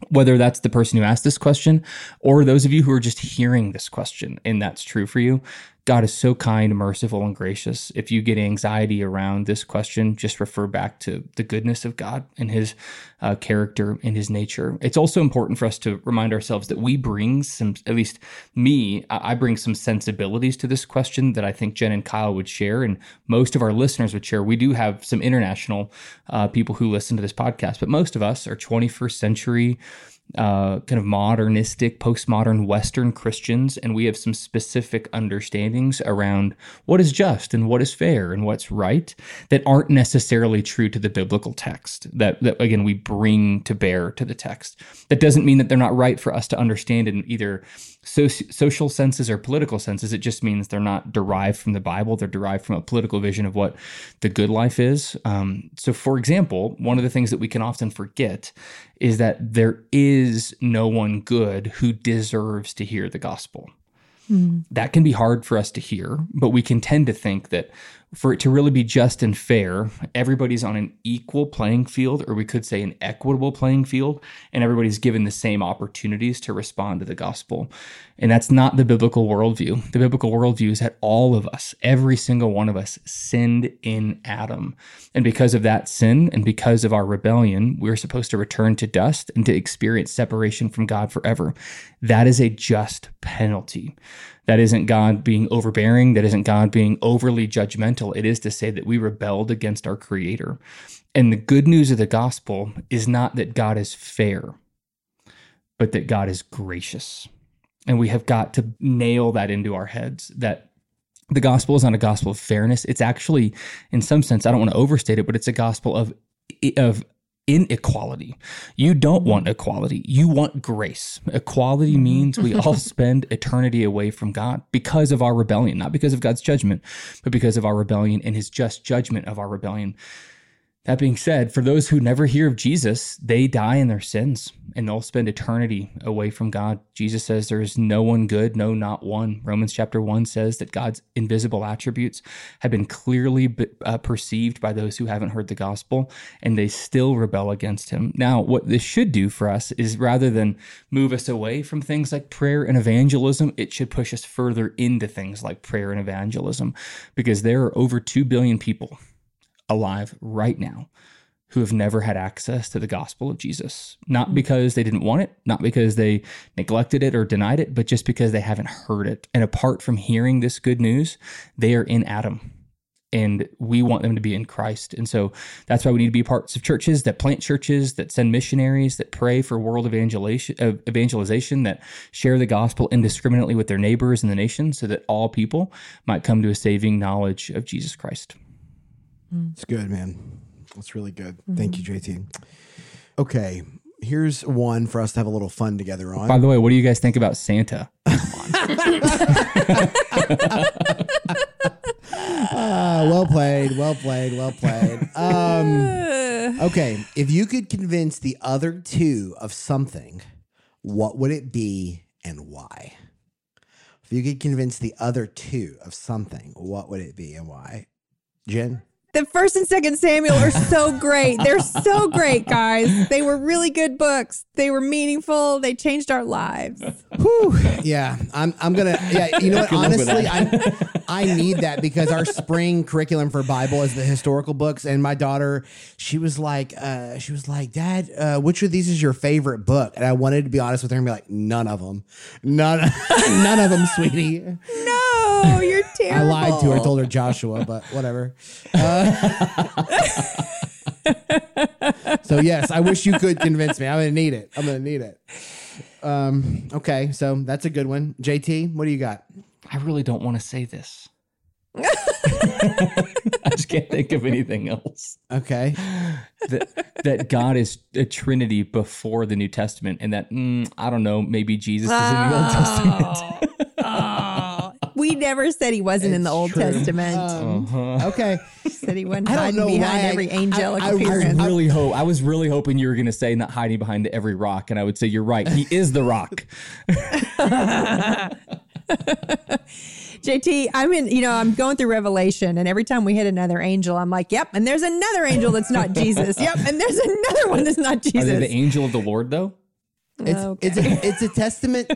whether that's the person who asked this question or those of you who are just hearing this question, and that's true for you, God is so kind, merciful, and gracious. If you get anxiety around this question, just refer back to the goodness of God and His uh, character and His nature. It's also important for us to remind ourselves that we bring some, at least me, I bring some sensibilities to this question that I think Jen and Kyle would share, and most of our listeners would share. We do have some international uh, people who listen to this podcast, but most of us are 21st century uh, kind of modernistic, postmodern Western Christians, and we have some specific understandings around what is just and what is fair and what's right that aren't necessarily true to the biblical text. That, that again, we bring to bear to the text. That doesn't mean that they're not right for us to understand in either soci- social senses or political senses. It just means they're not derived from the Bible. They're derived from a political vision of what the good life is. Um, so, for example, one of the things that we can often forget is that there is no one good who deserves to hear the gospel. Mm. That can be hard for us to hear, but we can tend to think that for it to really be just and fair, everybody's on an equal playing field, or we could say an equitable playing field, and everybody's given the same opportunities to respond to the gospel. And that's not the biblical worldview. The biblical worldview is that all of us, every single one of us, sinned in Adam. And because of that sin and because of our rebellion, we're supposed to return to dust and to experience separation from God forever. That is a just penalty. That isn't God being overbearing. That isn't God being overly judgmental. It is to say that we rebelled against our Creator. And the good news of the gospel is not that God is fair, but that God is gracious. And we have got to nail that into our heads that the gospel is not a gospel of fairness. It's actually, in some sense, I don't want to overstate it, but it's a gospel of of inequality. You don't want equality. You want grace. Equality mm-hmm. means we all spend eternity away from God because of our rebellion, not because of God's judgment, but because of our rebellion and his just judgment of our rebellion. That being said, for those who never hear of Jesus, they die in their sins and they'll spend eternity away from God. Jesus says there is no one good, no, not one. Romans chapter 1 says that God's invisible attributes have been clearly uh, perceived by those who haven't heard the gospel and they still rebel against him. Now, what this should do for us is rather than move us away from things like prayer and evangelism, it should push us further into things like prayer and evangelism because there are over 2 billion people alive right now who have never had access to the gospel of Jesus. Not hmm. because they didn't want it, not because they neglected it or denied it, but just because they haven't heard it. And apart from hearing this good news, they are in Adam. And we want them to be in Christ. And so that's why we need to be parts of churches that plant churches, that send missionaries, that pray for world evangelization, uh, evangelization that share the gospel indiscriminately with their neighbors in the nation so that all people might come to a saving knowledge of Jesus Christ. It's good, man. That's really good. Mm-hmm. Thank you, JT. Okay, here's one for us to have a little fun together on. By the way, what do you guys think about Santa? uh, well played, well played, well played. Um, okay, if you could convince the other two of something, what would it be and why? If you could convince the other two of something, what would it be and why? Jen? The first and second Samuel are so great. They're so great, guys. They were really good books. They were meaningful. They changed our lives. Whew. Yeah, I'm. I'm gonna. Yeah, you know what? Honestly, I I need that because our spring curriculum for Bible is the historical books, and my daughter, she was like, uh, she was like, Dad, uh, which of these is your favorite book? And I wanted to be honest with her and be like, none of them, none, none of them, sweetie. No, you're terrible. I lied to her. I told her Joshua, but whatever. Uh, so yes, I wish you could convince me. I'm gonna need it. I'm gonna need it. Um, okay, so that's a good one. JT, what do you got? I really don't want to say this. I just can't think of anything else. Okay. That that God is a Trinity before the New Testament, and that mm, I don't know, maybe Jesus is in the Old Testament. oh, we never said he wasn't it's in the Old true. Testament. Um, uh-huh. Okay. said he wasn't hiding behind every angelic I, I, appearance. I really hope. I was really hoping you were going to say not hiding behind every rock, and I would say you're right. He is the rock. JT, I'm in, you know, I'm going through Revelation, and every time we hit another angel, I'm like, yep, and there's another angel that's not Jesus. Yep, and there's another one that's not Jesus. Are they the angel of the Lord, though? Oh, it's okay. it's a, it's a testament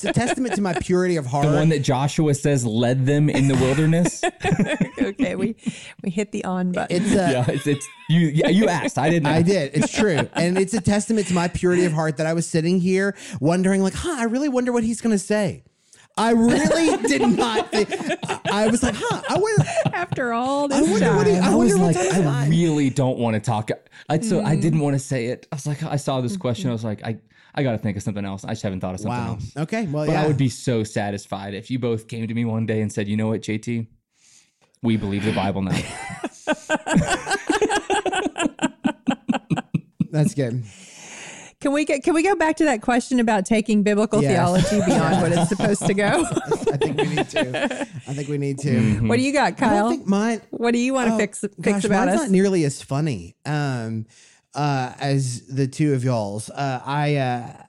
it's a testament to my purity of heart. The one that Joshua says led them in the wilderness. okay, we we hit the on button. It's a, yeah, it's, it's you yeah, you asked. I didn't. I did. It's true, and it's a testament to my purity of heart that I was sitting here wondering, like, huh, I really wonder what he's going to say. I really did not think. I, I was like, huh? I wonder. After all I this wonder what he. I, I wonder was like, I mind. really don't want to talk. I so I mm-hmm. didn't want to say it. I was like, I saw this question. I was like, I I got to think of something else. I just haven't thought of something Wow. else. Okay. Well, But yeah. I would be so satisfied if you both came to me one day and said, you know what, JT, we believe the Bible now. That's good. Can we get can we go back to that question about taking biblical Yes. theology beyond what it's supposed to go? I think we need to. I think we need to. Mm-hmm. what do you got, I don't Kyle? think mine. what do you want to Oh, fix fix gosh, about mine's us? not nearly as funny um, uh, as the two of y'all's. Uh, I uh,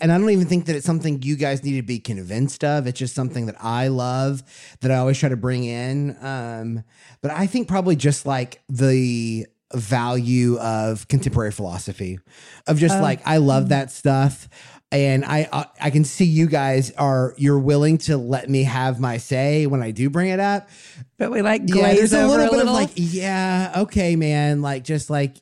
and I don't even think that it's something you guys need to be convinced of. It's just something that I love that I always try to bring in. Um, but I think probably just like the value of contemporary philosophy, of just like I love that stuff. And I, I I can see you guys are you're willing to let me have my say when I do bring it up, but we like yeah, there's a little a bit little. of like, yeah, okay, man. Like, just like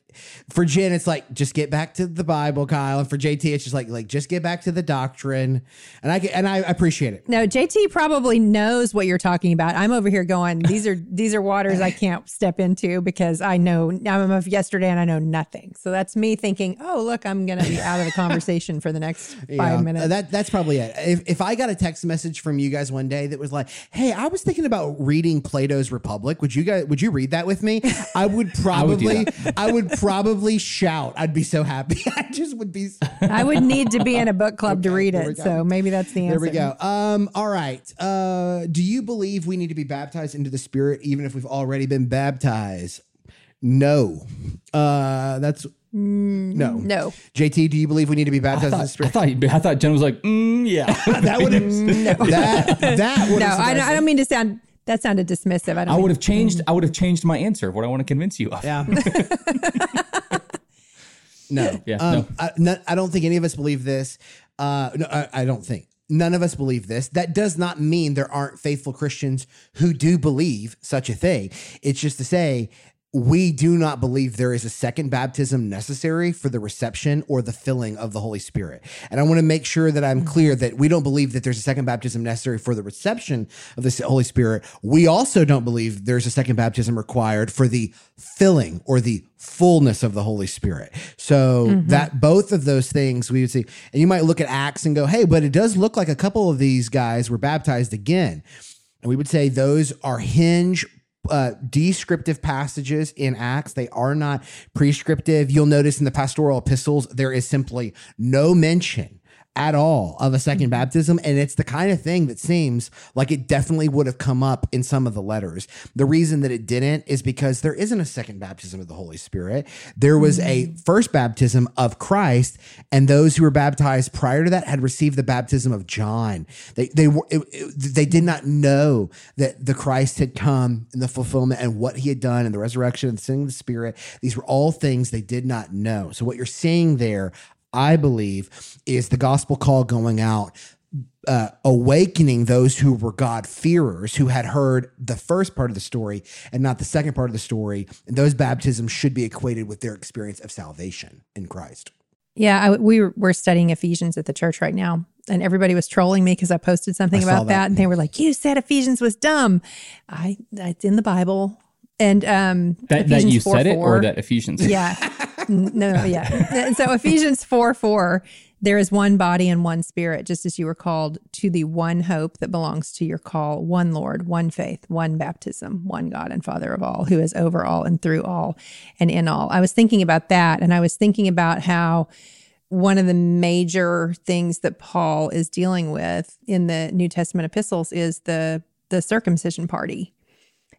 for Jen, it's like just get back to the Bible, Kyle, and for JT, it's just like like just get back to the doctrine, and I get- and I appreciate it. no, JT probably knows what you're talking about. I'm over here going, these are these are waters I can't step into because I know I'm of yesterday and I know nothing. So that's me thinking, oh look, I'm gonna be out of the conversation for the next Yeah, five minutes. That that's probably it. If if I got a text message from you guys one day that was like, "Hey, I was thinking about reading Plato's Republic. Would you guys would you read that with me?" I would would do probably I would probably shout. I'd be so happy. I just would be. So I would need to be in a book club to read it. So maybe that's the answer. There we go. Um, all right. Uh, do you believe we need to be baptized into the Spirit even if we've already been baptized? No. Uh, that's no. No. JT, do you believe we need to be I baptized in the thought, I Spirit? thought I thought Jen was like, mm, yeah. that would have that that would No, I I don't mean to sound that sounded dismissive. I don't I would have changed. I would have changed my answer of what I want to convince you of. Yeah. no. Yeah, Um, no. I, no- I don't think any of us believe this. Uh, no, I, I don't think. None of us believe this. That does not mean there aren't faithful Christians who do believe such a thing. It's just to say we do not believe there is a second baptism necessary for the reception or the filling of the Holy Spirit. And I want to make sure that I'm clear that we don't believe that there's a second baptism necessary for the reception of the Holy Spirit. We also don't believe there's a second baptism required for the filling or the fullness of the Holy Spirit. So mm-hmm. that both of those things we would see, and you might look at Acts and go, hey, but it does look like a couple of these guys were baptized again. And we would say those are hinge uh, descriptive passages in Acts. They are not prescriptive. You'll notice in the pastoral epistles, there is simply no mention at all of a second mm-hmm. baptism. And it's the kind of thing that seems like it definitely would have come up in some of the letters. The reason that it didn't is because there isn't a second baptism of the Holy Spirit. There was a mm-hmm. first baptism of Christ, and those who were baptized prior to that had received the baptism of John. They they were it, it- they did not know that the Christ had come in the fulfillment and what he had done and the resurrection and the sending of the Spirit. These were all things they did not know. So what you're seeing there, I believe, is the gospel call going out uh, awakening those who were God fearers who had heard the first part of the story and not the second part of the story. And those baptisms should be equated with their experience of salvation in Christ. Yeah, I, we were, we're studying Ephesians at the church right now, and everybody was trolling me because I posted something I about that. that. and they were like, "You said Ephesians was dumb." I it's in the Bible, and um, That, that you 4, said it, or that Ephesians? Yeah, N- no, yeah. So Ephesians four four, there is one body and one spirit, just as you were called to the one hope that belongs to your call, one Lord, one faith, one baptism, one God and Father of all, who is over all and through all and in all. I was thinking about that, and I was thinking about how one of the major things that Paul is dealing with in the New Testament epistles is the the circumcision party.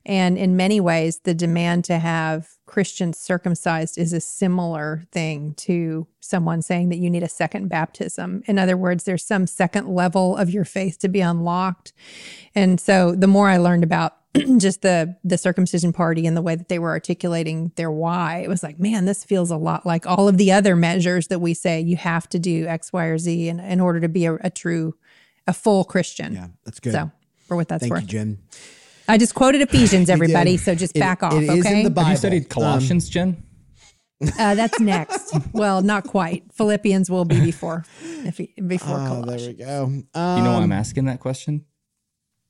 And in many ways, the demand to have Christians circumcised is a similar thing to someone saying that you need a second baptism. In other words, there's some second level of your faith to be unlocked. And so the more I learned about just the the circumcision party and the way that they were articulating their why, it was like, man, this feels a lot like all of the other measures that we say you have to do X, Y, or Z in, in order to be a, a true, a full Christian. Yeah, that's good. So for what that's Thank worth. you, Jen. I just quoted Ephesians, everybody. So just It- back off, it is in okay? the Bible. Have you studied Um, Colossians, Jen? uh, that's next. well, not quite. Philippians will be before, if he, before Oh, there we go. You know why Um, I'm asking that question?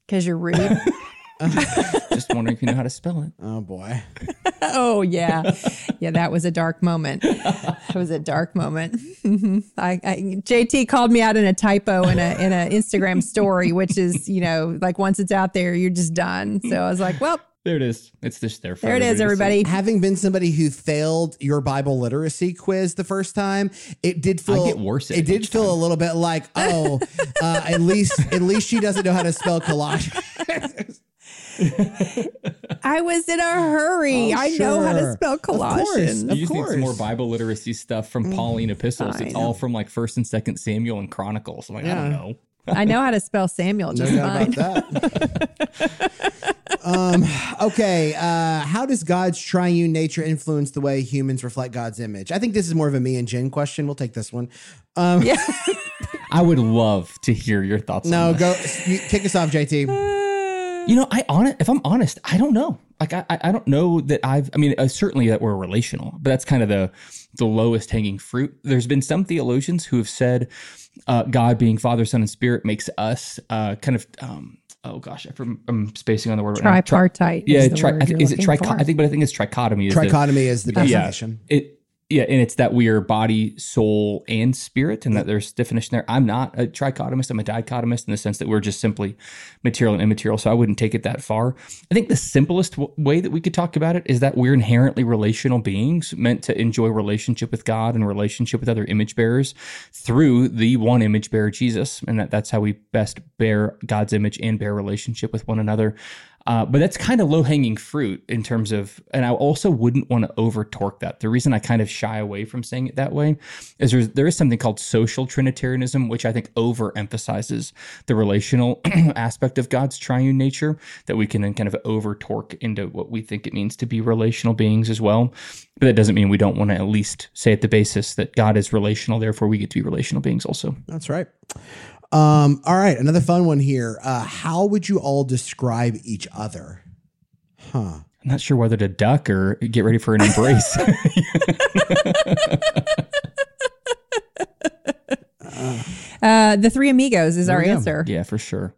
Because you're rude. Just wondering if you know how to spell it. Oh boy. oh yeah, yeah. That was a dark moment. That was a dark moment. I, I, JT called me out in a typo in a in an Instagram story, which is you know like once it's out there, you're just done. So I was like, well, There it is. It's just there for there it is, everybody to Having been somebody who failed your Bible literacy quiz the first time, it did feel get worse It it did feel time. a little bit like, oh, uh, at least at least she doesn't know how to spell Colossians. I was in a hurry. Oh, I know how to sure. spell Of course. Colossians. You Of just need some more. Bible literacy stuff from Pauline epistles. I It's know. all from like First and Second Samuel and Chronicles. I'm like, I don't know. I know how to spell Samuel No just doubt fine. about that. um, okay. Uh, how does God's triune nature influence the way humans reflect God's image? I think this is more of a me and Jen question. We'll take this one. Um, Yeah. I would love to hear your thoughts. No, on go you, kick us off, JT. You know, I on if I'm honest, I don't know. Like I, I I don't know that I've. I mean, uh, certainly that we're relational, but that's kind of the the lowest hanging fruit. There's been some theologians who have said uh, God being Father, Son, and Spirit makes us uh, kind of. Um, oh gosh, I'm, I'm spacing on the word. right now. Tri- Tripartite. yeah, is, the tri- word I think, you're is it looking for. I think, but I think it's trichotomy. Is the- Trichotomy is the yeah, definition. it yeah, and it's that we are body, soul, and spirit, and that mm-hmm. there's definition there. I'm not a trichotomist. I'm a dichotomist in the sense that we're just simply material and immaterial. So I wouldn't take it that far. I think the simplest w- way that we could talk about it is that we're inherently relational beings, meant to enjoy relationship with God and relationship with other image bearers through the one image bearer, Jesus, and that that's how we best bear God's image and bear relationship with one another. Uh, but that's kind of low hanging fruit in terms of, and I also wouldn't want to over torque that. The reason I kind of shy away from saying it that way is there's, there is something called social Trinitarianism, which I think overemphasizes the relational aspect of God's triune nature, that we can then kind of over torque into what we think it means to be relational beings as well. But that doesn't mean we don't want to at least say at the basis that God is relational, therefore we get to be relational beings also. That's right. Um, all right, another fun one here. Uh, how would you all describe each other? Huh. I'm not sure whether to duck or get ready for an embrace. Uh, the Three Amigos is our go. answer. Yeah, for sure.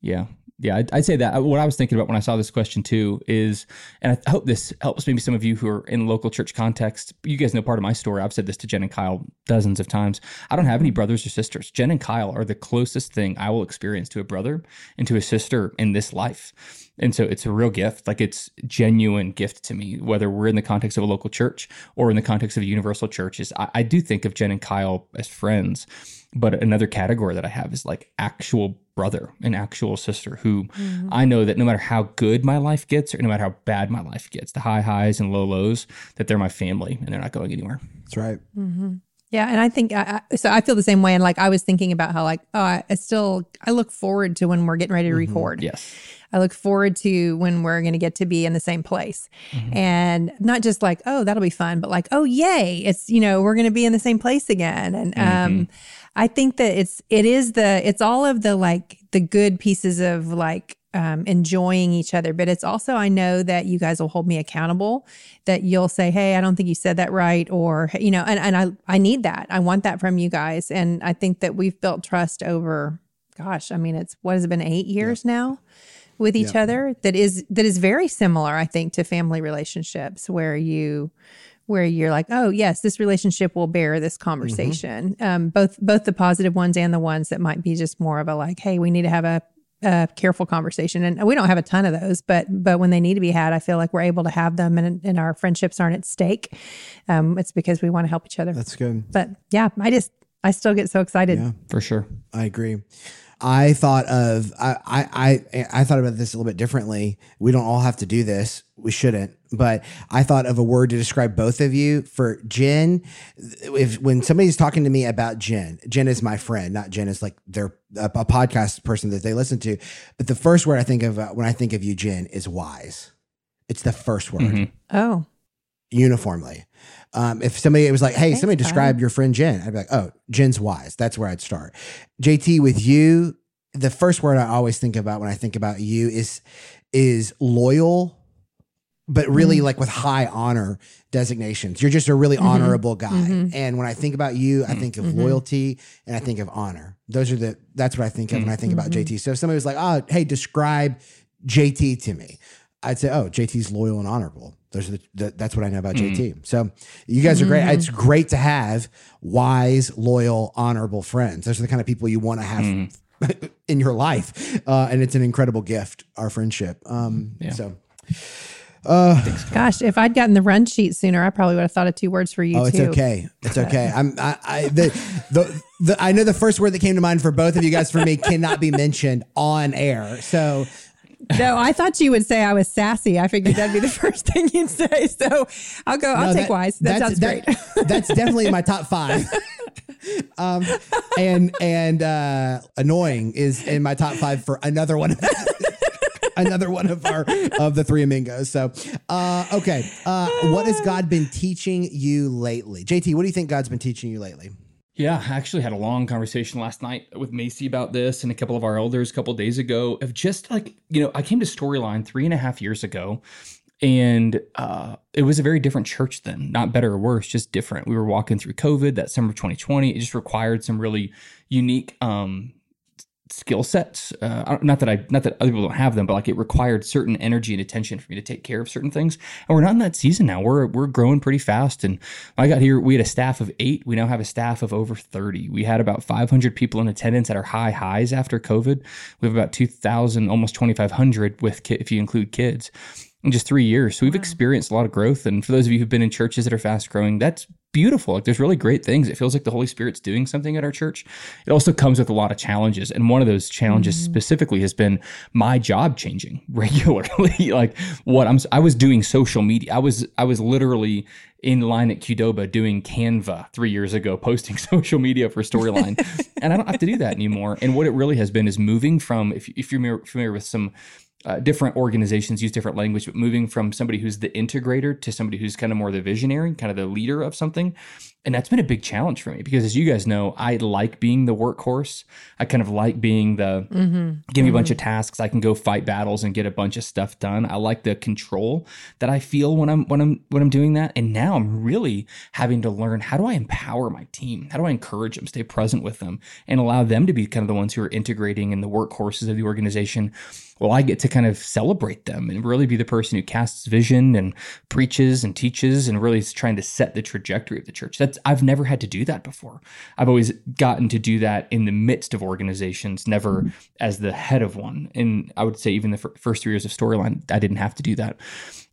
Yeah. Yeah, I'd, I'd say that. What I was thinking about when I saw this question too is, and I hope this helps maybe some of you who are in local church context. You guys know part of my story. I've said this to Jen and Kyle dozens of times. I don't have any brothers or sisters. Jen and Kyle are the closest thing I will experience to a brother and to a sister in this life. And so it's a real gift. Like it's genuine gift to me, whether we're in the context of a local church or in the context of a universal church. Is I, I do think of Jen and Kyle as friends. But another category that I have is like actual brother and actual sister who mm-hmm. I know that no matter how good my life gets or no matter how bad my life gets, the high highs and low lows, that they're my family and they're not going anywhere. That's right. Mm-hmm. Yeah, and I think I, I, so. I feel the same way, and like I was thinking about how like oh, I, I still I look forward to when we're getting ready to mm-hmm. record. Yes. I look forward to when we're going to get to be in the same place, mm-hmm. and not just like oh that'll be fun, but like oh yay, it's you know we're going to be in the same place again, and mm-hmm. um, I think that it's it is the it's all of the like the good pieces of like um, enjoying each other, but it's also I know that you guys will hold me accountable. That you'll say, "Hey, I don't think you said that right," or you know, and and I I need that. I want that from you guys, and I think that we've built trust over. Gosh, I mean, it's what has it been eight years now with each other that is that is very similar. I think to family relationships where you where you're like, oh yes, this relationship will bear this conversation. Um, both both the positive ones and the ones that might be just more of a like, hey, we need to have a, a careful conversation, and we don't have a ton of those, but but when they need to be had, I feel like we're able to have them, and, and our friendships aren't at stake. Um, it's because we want to help each other. That's good. but yeah, I just I still get so excited. Yeah. For sure. I agree. I thought of I, I I I thought about this a little bit differently. We don't all have to do this. We shouldn't. But I thought of a word to describe both of you. For Jen, if when somebody's talking to me about Jen, Jen is my friend, not Jen is like their a, a podcast person that they listen to. But the first word I think of uh, when I think of you, Jen, is wise. It's the first word Mhm. Oh, uniformly. Um, if somebody was like, "Hey, somebody describe your friend Jen," I'd be like, "Oh, Jen's wise." That's where I'd start. JT, with you, the first word I always think about when I think about you is is loyal but really mm-hmm. like with high honor designations. You're just a really mm-hmm. honorable guy. Mm-hmm. And when I think about you, I think of loyalty and I think of honor. Those are the that's what I think of when I think about JT. So if somebody was like, "Oh, hey, describe JT to me," I'd say, "Oh, JT's loyal and honorable." Those are the, the that's what I know about JT. So you guys are great. It's great to have wise, loyal, honorable friends. Those are the kind of people you want to have in your life, uh, and it's an incredible gift. Our friendship. Um, So. Gosh, if I'd gotten the run sheet sooner, I probably would have thought of two words for you Oh, it's too. okay. It's okay. I'm. I. I the, the the I know the first word that came to mind for both of you guys for me cannot be mentioned on air. So No, I thought you would say I was sassy. I figured that'd be the first thing you'd say. So I'll go. I'll no, take that- wise. That that's- sounds great. that- that's definitely in my top five. um, and and uh, annoying is in my top five for another one. another one of our of the three amigos. So, uh, okay, uh, what has God been teaching you lately, JT? What do you think God's been teaching you lately? Yeah, I actually had a long conversation last night with Macy about this and a couple of our elders a couple days ago of just like, you know, I came to Storyline three and a half years ago and uh, it was a very different church then, not better or worse, just different. We were walking through COVID that summer of 2020. It just required some really unique um, skill sets. Uh, not that I, not that other people don't have them, but like it required certain energy and attention for me to take care of certain things. And we're not in that season now. We're we're growing pretty fast. And I got here, we had a staff of eight. We now have a staff of over thirty. We had about five hundred people in attendance at our high highs after COVID. We have about two thousand, almost twenty five hundred with if you include kids. In just three years. So we've experienced a lot of growth. And for those of you who've been in churches that are fast growing, that's beautiful. Like there's really great things. It feels like the Holy Spirit's doing something at our church. It also comes with a lot of challenges. And one of those challenges mm-hmm. specifically has been my job changing regularly. like what I'm I was doing social media. I was I was literally in line at Qdoba doing Canva three years ago, posting social media for Storyline. and I don't have to do that anymore. And what it really has been is moving from if, if you're familiar with some uh, different organizations use different language, but moving from somebody who's the integrator to somebody who's kind of more the visionary, kind of the leader of something. And that's been a big challenge for me because, as you guys know, I like being the workhorse. I kind of like being the mm-hmm. give me a bunch mm-hmm. of tasks. I can go fight battles and get a bunch of stuff done. I like the control that I feel when I'm when I'm when I'm doing that. And now I'm really having to learn how do I empower my team? How do I encourage them, stay present with them, and allow them to be kind of the ones who are integrating in the workhorses of the organization well, I get to kind of celebrate them and really be the person who casts vision and preaches and teaches and really is trying to set the trajectory of the church. That's I've never had to do that before. I've always gotten to do that in the midst of organizations, never as the head of one. And I would say even the fir- first three years of Storyline, I didn't have to do that.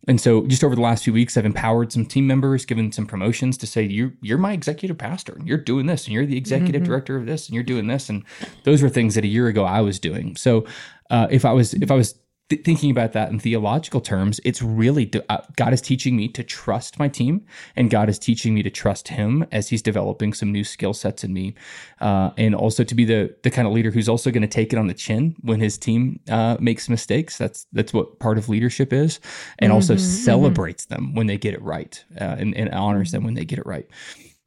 And so just over the last few weeks, I've empowered some team members, given some promotions to say, you, you're my executive pastor and you're doing this and you're the executive director of this and you're doing this. And those were things that a year ago I was doing. So uh, if I was, if I was th- thinking about that in theological terms, it's really d- uh, God is teaching me to trust my team, and God is teaching me to trust Him as He's developing some new skill sets in me, uh, and also to be the the kind of leader who's also going to take it on the chin when his team uh, makes mistakes. That's that's what part of leadership is, and also celebrates them when they get it right, uh, and, and honors them when they get it right.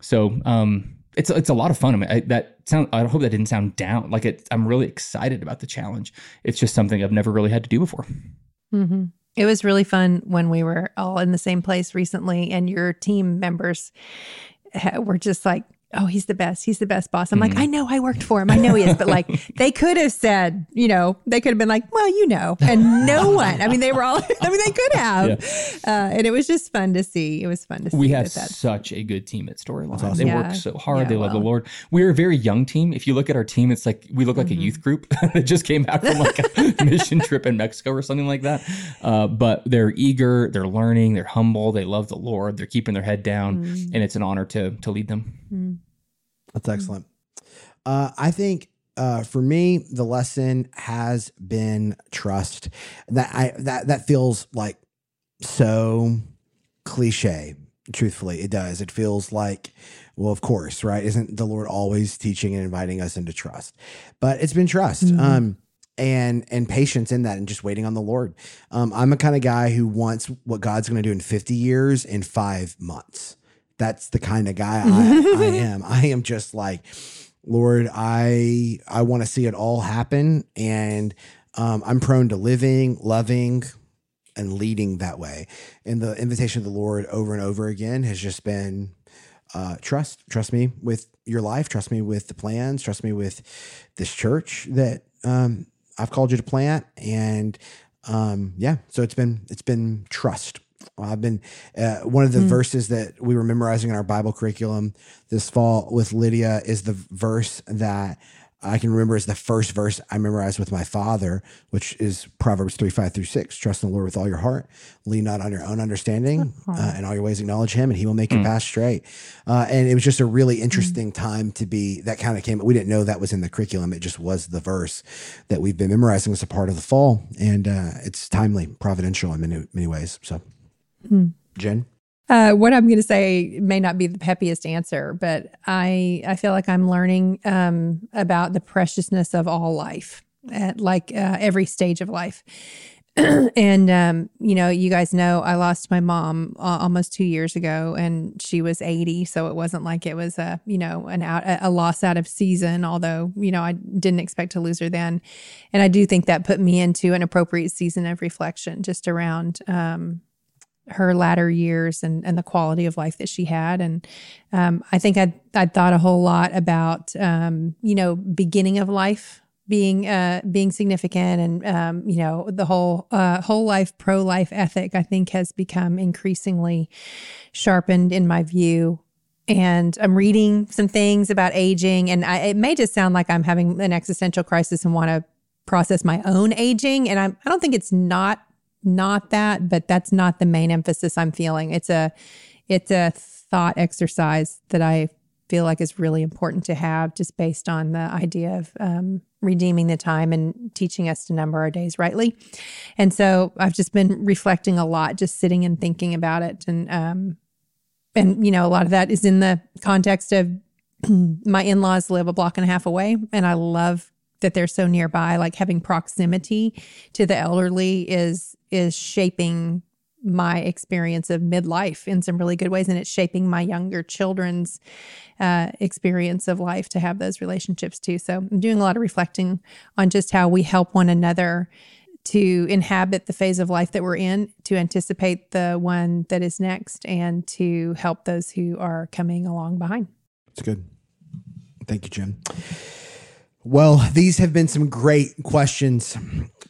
So. Um, it's it's a lot of fun. I mean, I, that sound. I hope that didn't sound down. Like it, I'm really excited about the challenge. It's just something I've never really had to do before. hmm It was really fun when we were all in the same place recently, and your team members were just like, "Oh, he's the best. He's the best boss." I'm like, "I know. I worked for him. I know he is." But like, they could have said, you know, they could have been like, "Well, you know," and no one. I mean, they were all. I mean, they could have, uh, and it was just fun to see. It was fun to see. We have that such a good team at Storyline. They Yeah. work so hard. Yeah, they love the. Lord. We're a very young team. If you look at our team, it's like we look like Mm-hmm. a youth group that just came back from like a mission trip in Mexico or something like that. Uh, but they're eager, they're learning, they're humble, they love the Lord, they're keeping their head down, Mm. and it's an honor to to lead them. That's excellent. Uh, I think uh, for me, the lesson has been trust. That I that that feels like so cliche. Truthfully, it does. It feels like, well, of course, right? Isn't the Lord always teaching and inviting us into trust? But it's been trust. Um, and and patience in that and just waiting on the Lord. Um, I'm a kind of guy who wants what God's going to do in 50 years in five months. That's the kind of guy I, I am. I am just like, Lord, I I want to see it all happen, and um, I'm prone to living, loving, and leading that way. And the invitation of the Lord over and over again has just been uh, trust, trust me with your life, trust me with the plans, trust me with this church that um, I've called you to plant. And um, yeah, so it's been it's been trust. I've been uh, one of the mm. verses that we were memorizing in our Bible curriculum this fall with Lydia is the verse that I can remember as the first verse I memorized with my father, which is Proverbs 3, 5 through 6. Trust in the Lord with all your heart. Lean not on your own understanding. Uh, and all your ways acknowledge him, and he will make mm. your path straight. Uh, and it was just a really mm. interesting mm. time to be, that kind of came, we didn't know that was in the curriculum. It just was the verse that we've been memorizing as a part of the fall. And uh, it's timely, providential in many, many ways. So, mm. Jen? Uh, what I'm going to say may not be the peppiest answer, but I I feel like I'm learning um, about the preciousness of all life at like uh, every stage of life. and um, you know, you guys know I lost my mom uh, almost two years ago, and she was 80, so it wasn't like it was a you know an out a loss out of season. Although you know I didn't expect to lose her then, and I do think that put me into an appropriate season of reflection just around um, her latter years and, and the quality of life that she had. And um, I think I'd, I'd thought a whole lot about, um, you know, beginning of life being uh, being significant and um, you know the whole uh, whole life pro life ethic I think has become increasingly sharpened in my view and I'm reading some things about aging and I, it may just sound like I'm having an existential crisis and want to process my own aging and I'm, I don't think it's not not that, but that's not the main emphasis I'm feeling. It's a it's a thought exercise that I feel like is really important to have just based on the idea of um, redeeming the time and teaching us to number our days rightly. And so I've just been reflecting a lot, just sitting and thinking about it. And, um, and, you know, a lot of that is in the context of my in laws live a block and a half away, and I love that they're so nearby. Like having proximity to the elderly is is shaping my experience of midlife in some really good ways and it's shaping my younger children's uh, experience of life to have those relationships too. So i'm doing a lot of reflecting on just how we help one another to inhabit the phase of life that we're in to anticipate the one that is next and to help those who are coming along behind. It's good. Thank you Jen well, these have been some great questions.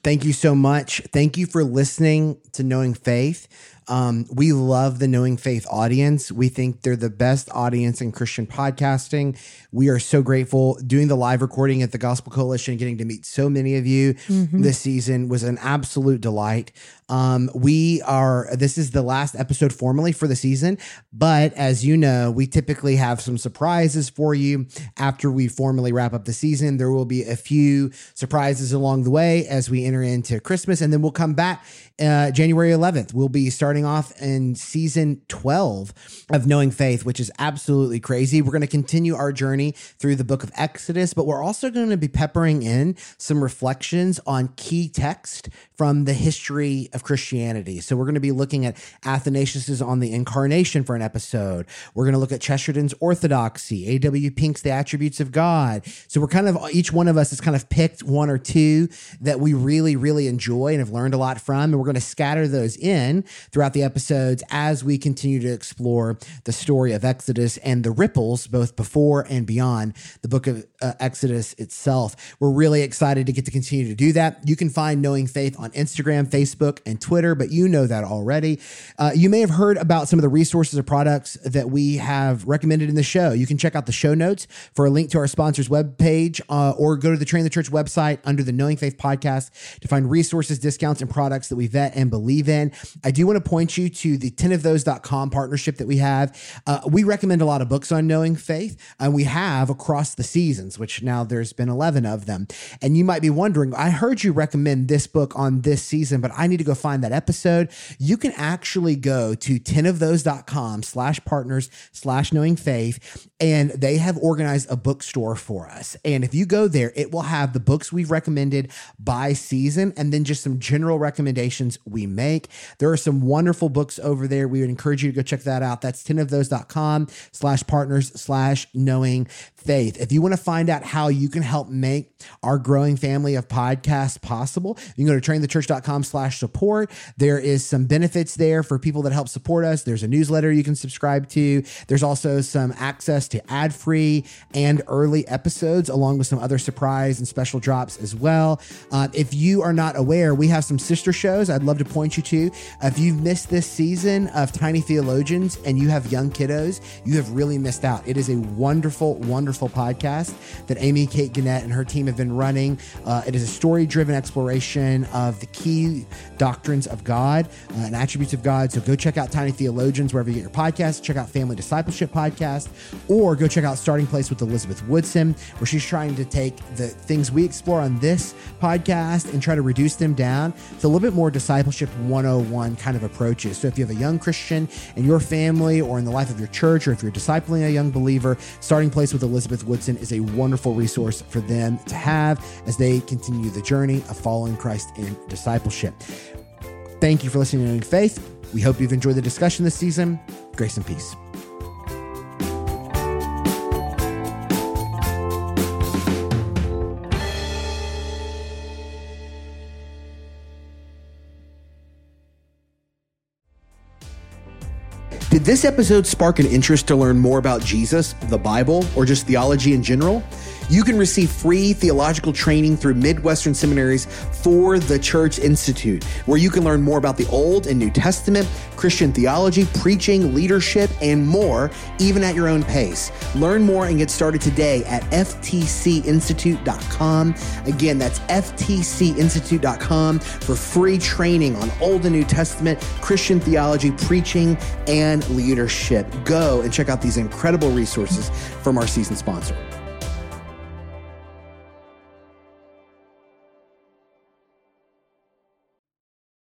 Thank you so much. Thank you for listening to Knowing Faith. Um, we love the Knowing Faith audience. We think they're the best audience in Christian podcasting. We are so grateful. Doing the live recording at the Gospel Coalition, getting to meet so many of you mm-hmm. this season was an absolute delight. Um, we are, this is the last episode formally for the season, but as you know, we typically have some surprises for you after we formally wrap up the season. There will be a few surprises along the way as we enter into Christmas, and then we'll come back uh, January 11th. We'll be starting off in season 12 of Knowing Faith, which is absolutely crazy. We're going to continue our journey through the book of Exodus, but we're also going to be peppering in some reflections on key text from the history of Christianity. So we're going to be looking at Athanasius's on the incarnation for an episode. We're going to look at Chesterton's orthodoxy, A.W. Pink's The Attributes of God. So we're kind of each one of us has kind of picked one or two that we really, really enjoy and have learned a lot from. And we're going to scatter those in throughout the episodes as we continue to explore the story of Exodus and the ripples, both before and beyond the book of uh, Exodus itself. We're really excited to get to continue to do that. You can find Knowing Faith on Instagram, Facebook, and Twitter, but you know that already. Uh, you may have heard about some of the resources or products that we have recommended in the show. You can check out the show notes for a link to our sponsors webpage uh, or go to the Train the Church website under the Knowing Faith podcast to find resources, discounts, and products that we vet and believe in. I do want to point you to the 10ofthose.com partnership that we have. Uh, we recommend a lot of books on knowing faith, and we have across the seasons, which now there's been 11 of them. And you might be wondering, I heard you recommend this book on this season, but I need to go find that episode. You can actually go to 10ofthose.com slash partners slash knowing faith, and they have organized a bookstore for us. And if you go there, it will have the books we've recommended by season and then just some general recommendations we make. There are some wonderful wonderful books over there. We would encourage you to go check that out. That's 10ofthose.com slash partners slash knowing faith. If you want to find out how you can help make our growing family of podcasts possible, you can go to trainthechurch.com slash support. There is some benefits there for people that help support us. There's a newsletter you can subscribe to. There's also some access to ad free and early episodes, along with some other surprise and special drops as well. Uh, if you are not aware, we have some sister shows I'd love to point you to. If you've missed this season of Tiny Theologians and you have young kiddos, you have really missed out. It is a wonderful, wonderful podcast that Amy Kate Gannett and her team have been running. Uh, it is a story driven exploration of the key doctrines of God uh, and attributes of God. So go check out Tiny Theologians wherever you get your podcast. Check out Family Discipleship Podcast, or go check out Starting Place with Elizabeth Woodson, where she's trying to take the things we explore on this podcast and try to reduce them down to a little bit more discipleship 101 kind of approaches. So if you have a young Christian in your family or in the life of your church, or if you're discipling a young believer, Starting Place with Elizabeth Woodson is a wonderful resource for them to have as they continue the journey of following Christ in discipleship. Thank you for listening to Faith. We hope you've enjoyed the discussion this season. Grace and peace. Did this episode spark an interest to learn more about Jesus, the Bible, or just theology in general? You can receive free theological training through Midwestern Seminary's for the Church Institute, where you can learn more about the Old and New Testament, Christian theology, preaching, leadership, and more, even at your own pace. Learn more and get started today at ftcinstitute.com. Again, that's ftcinstitute.com for free training on Old and New Testament, Christian theology, preaching, and leadership. Go and check out these incredible resources from our season sponsor.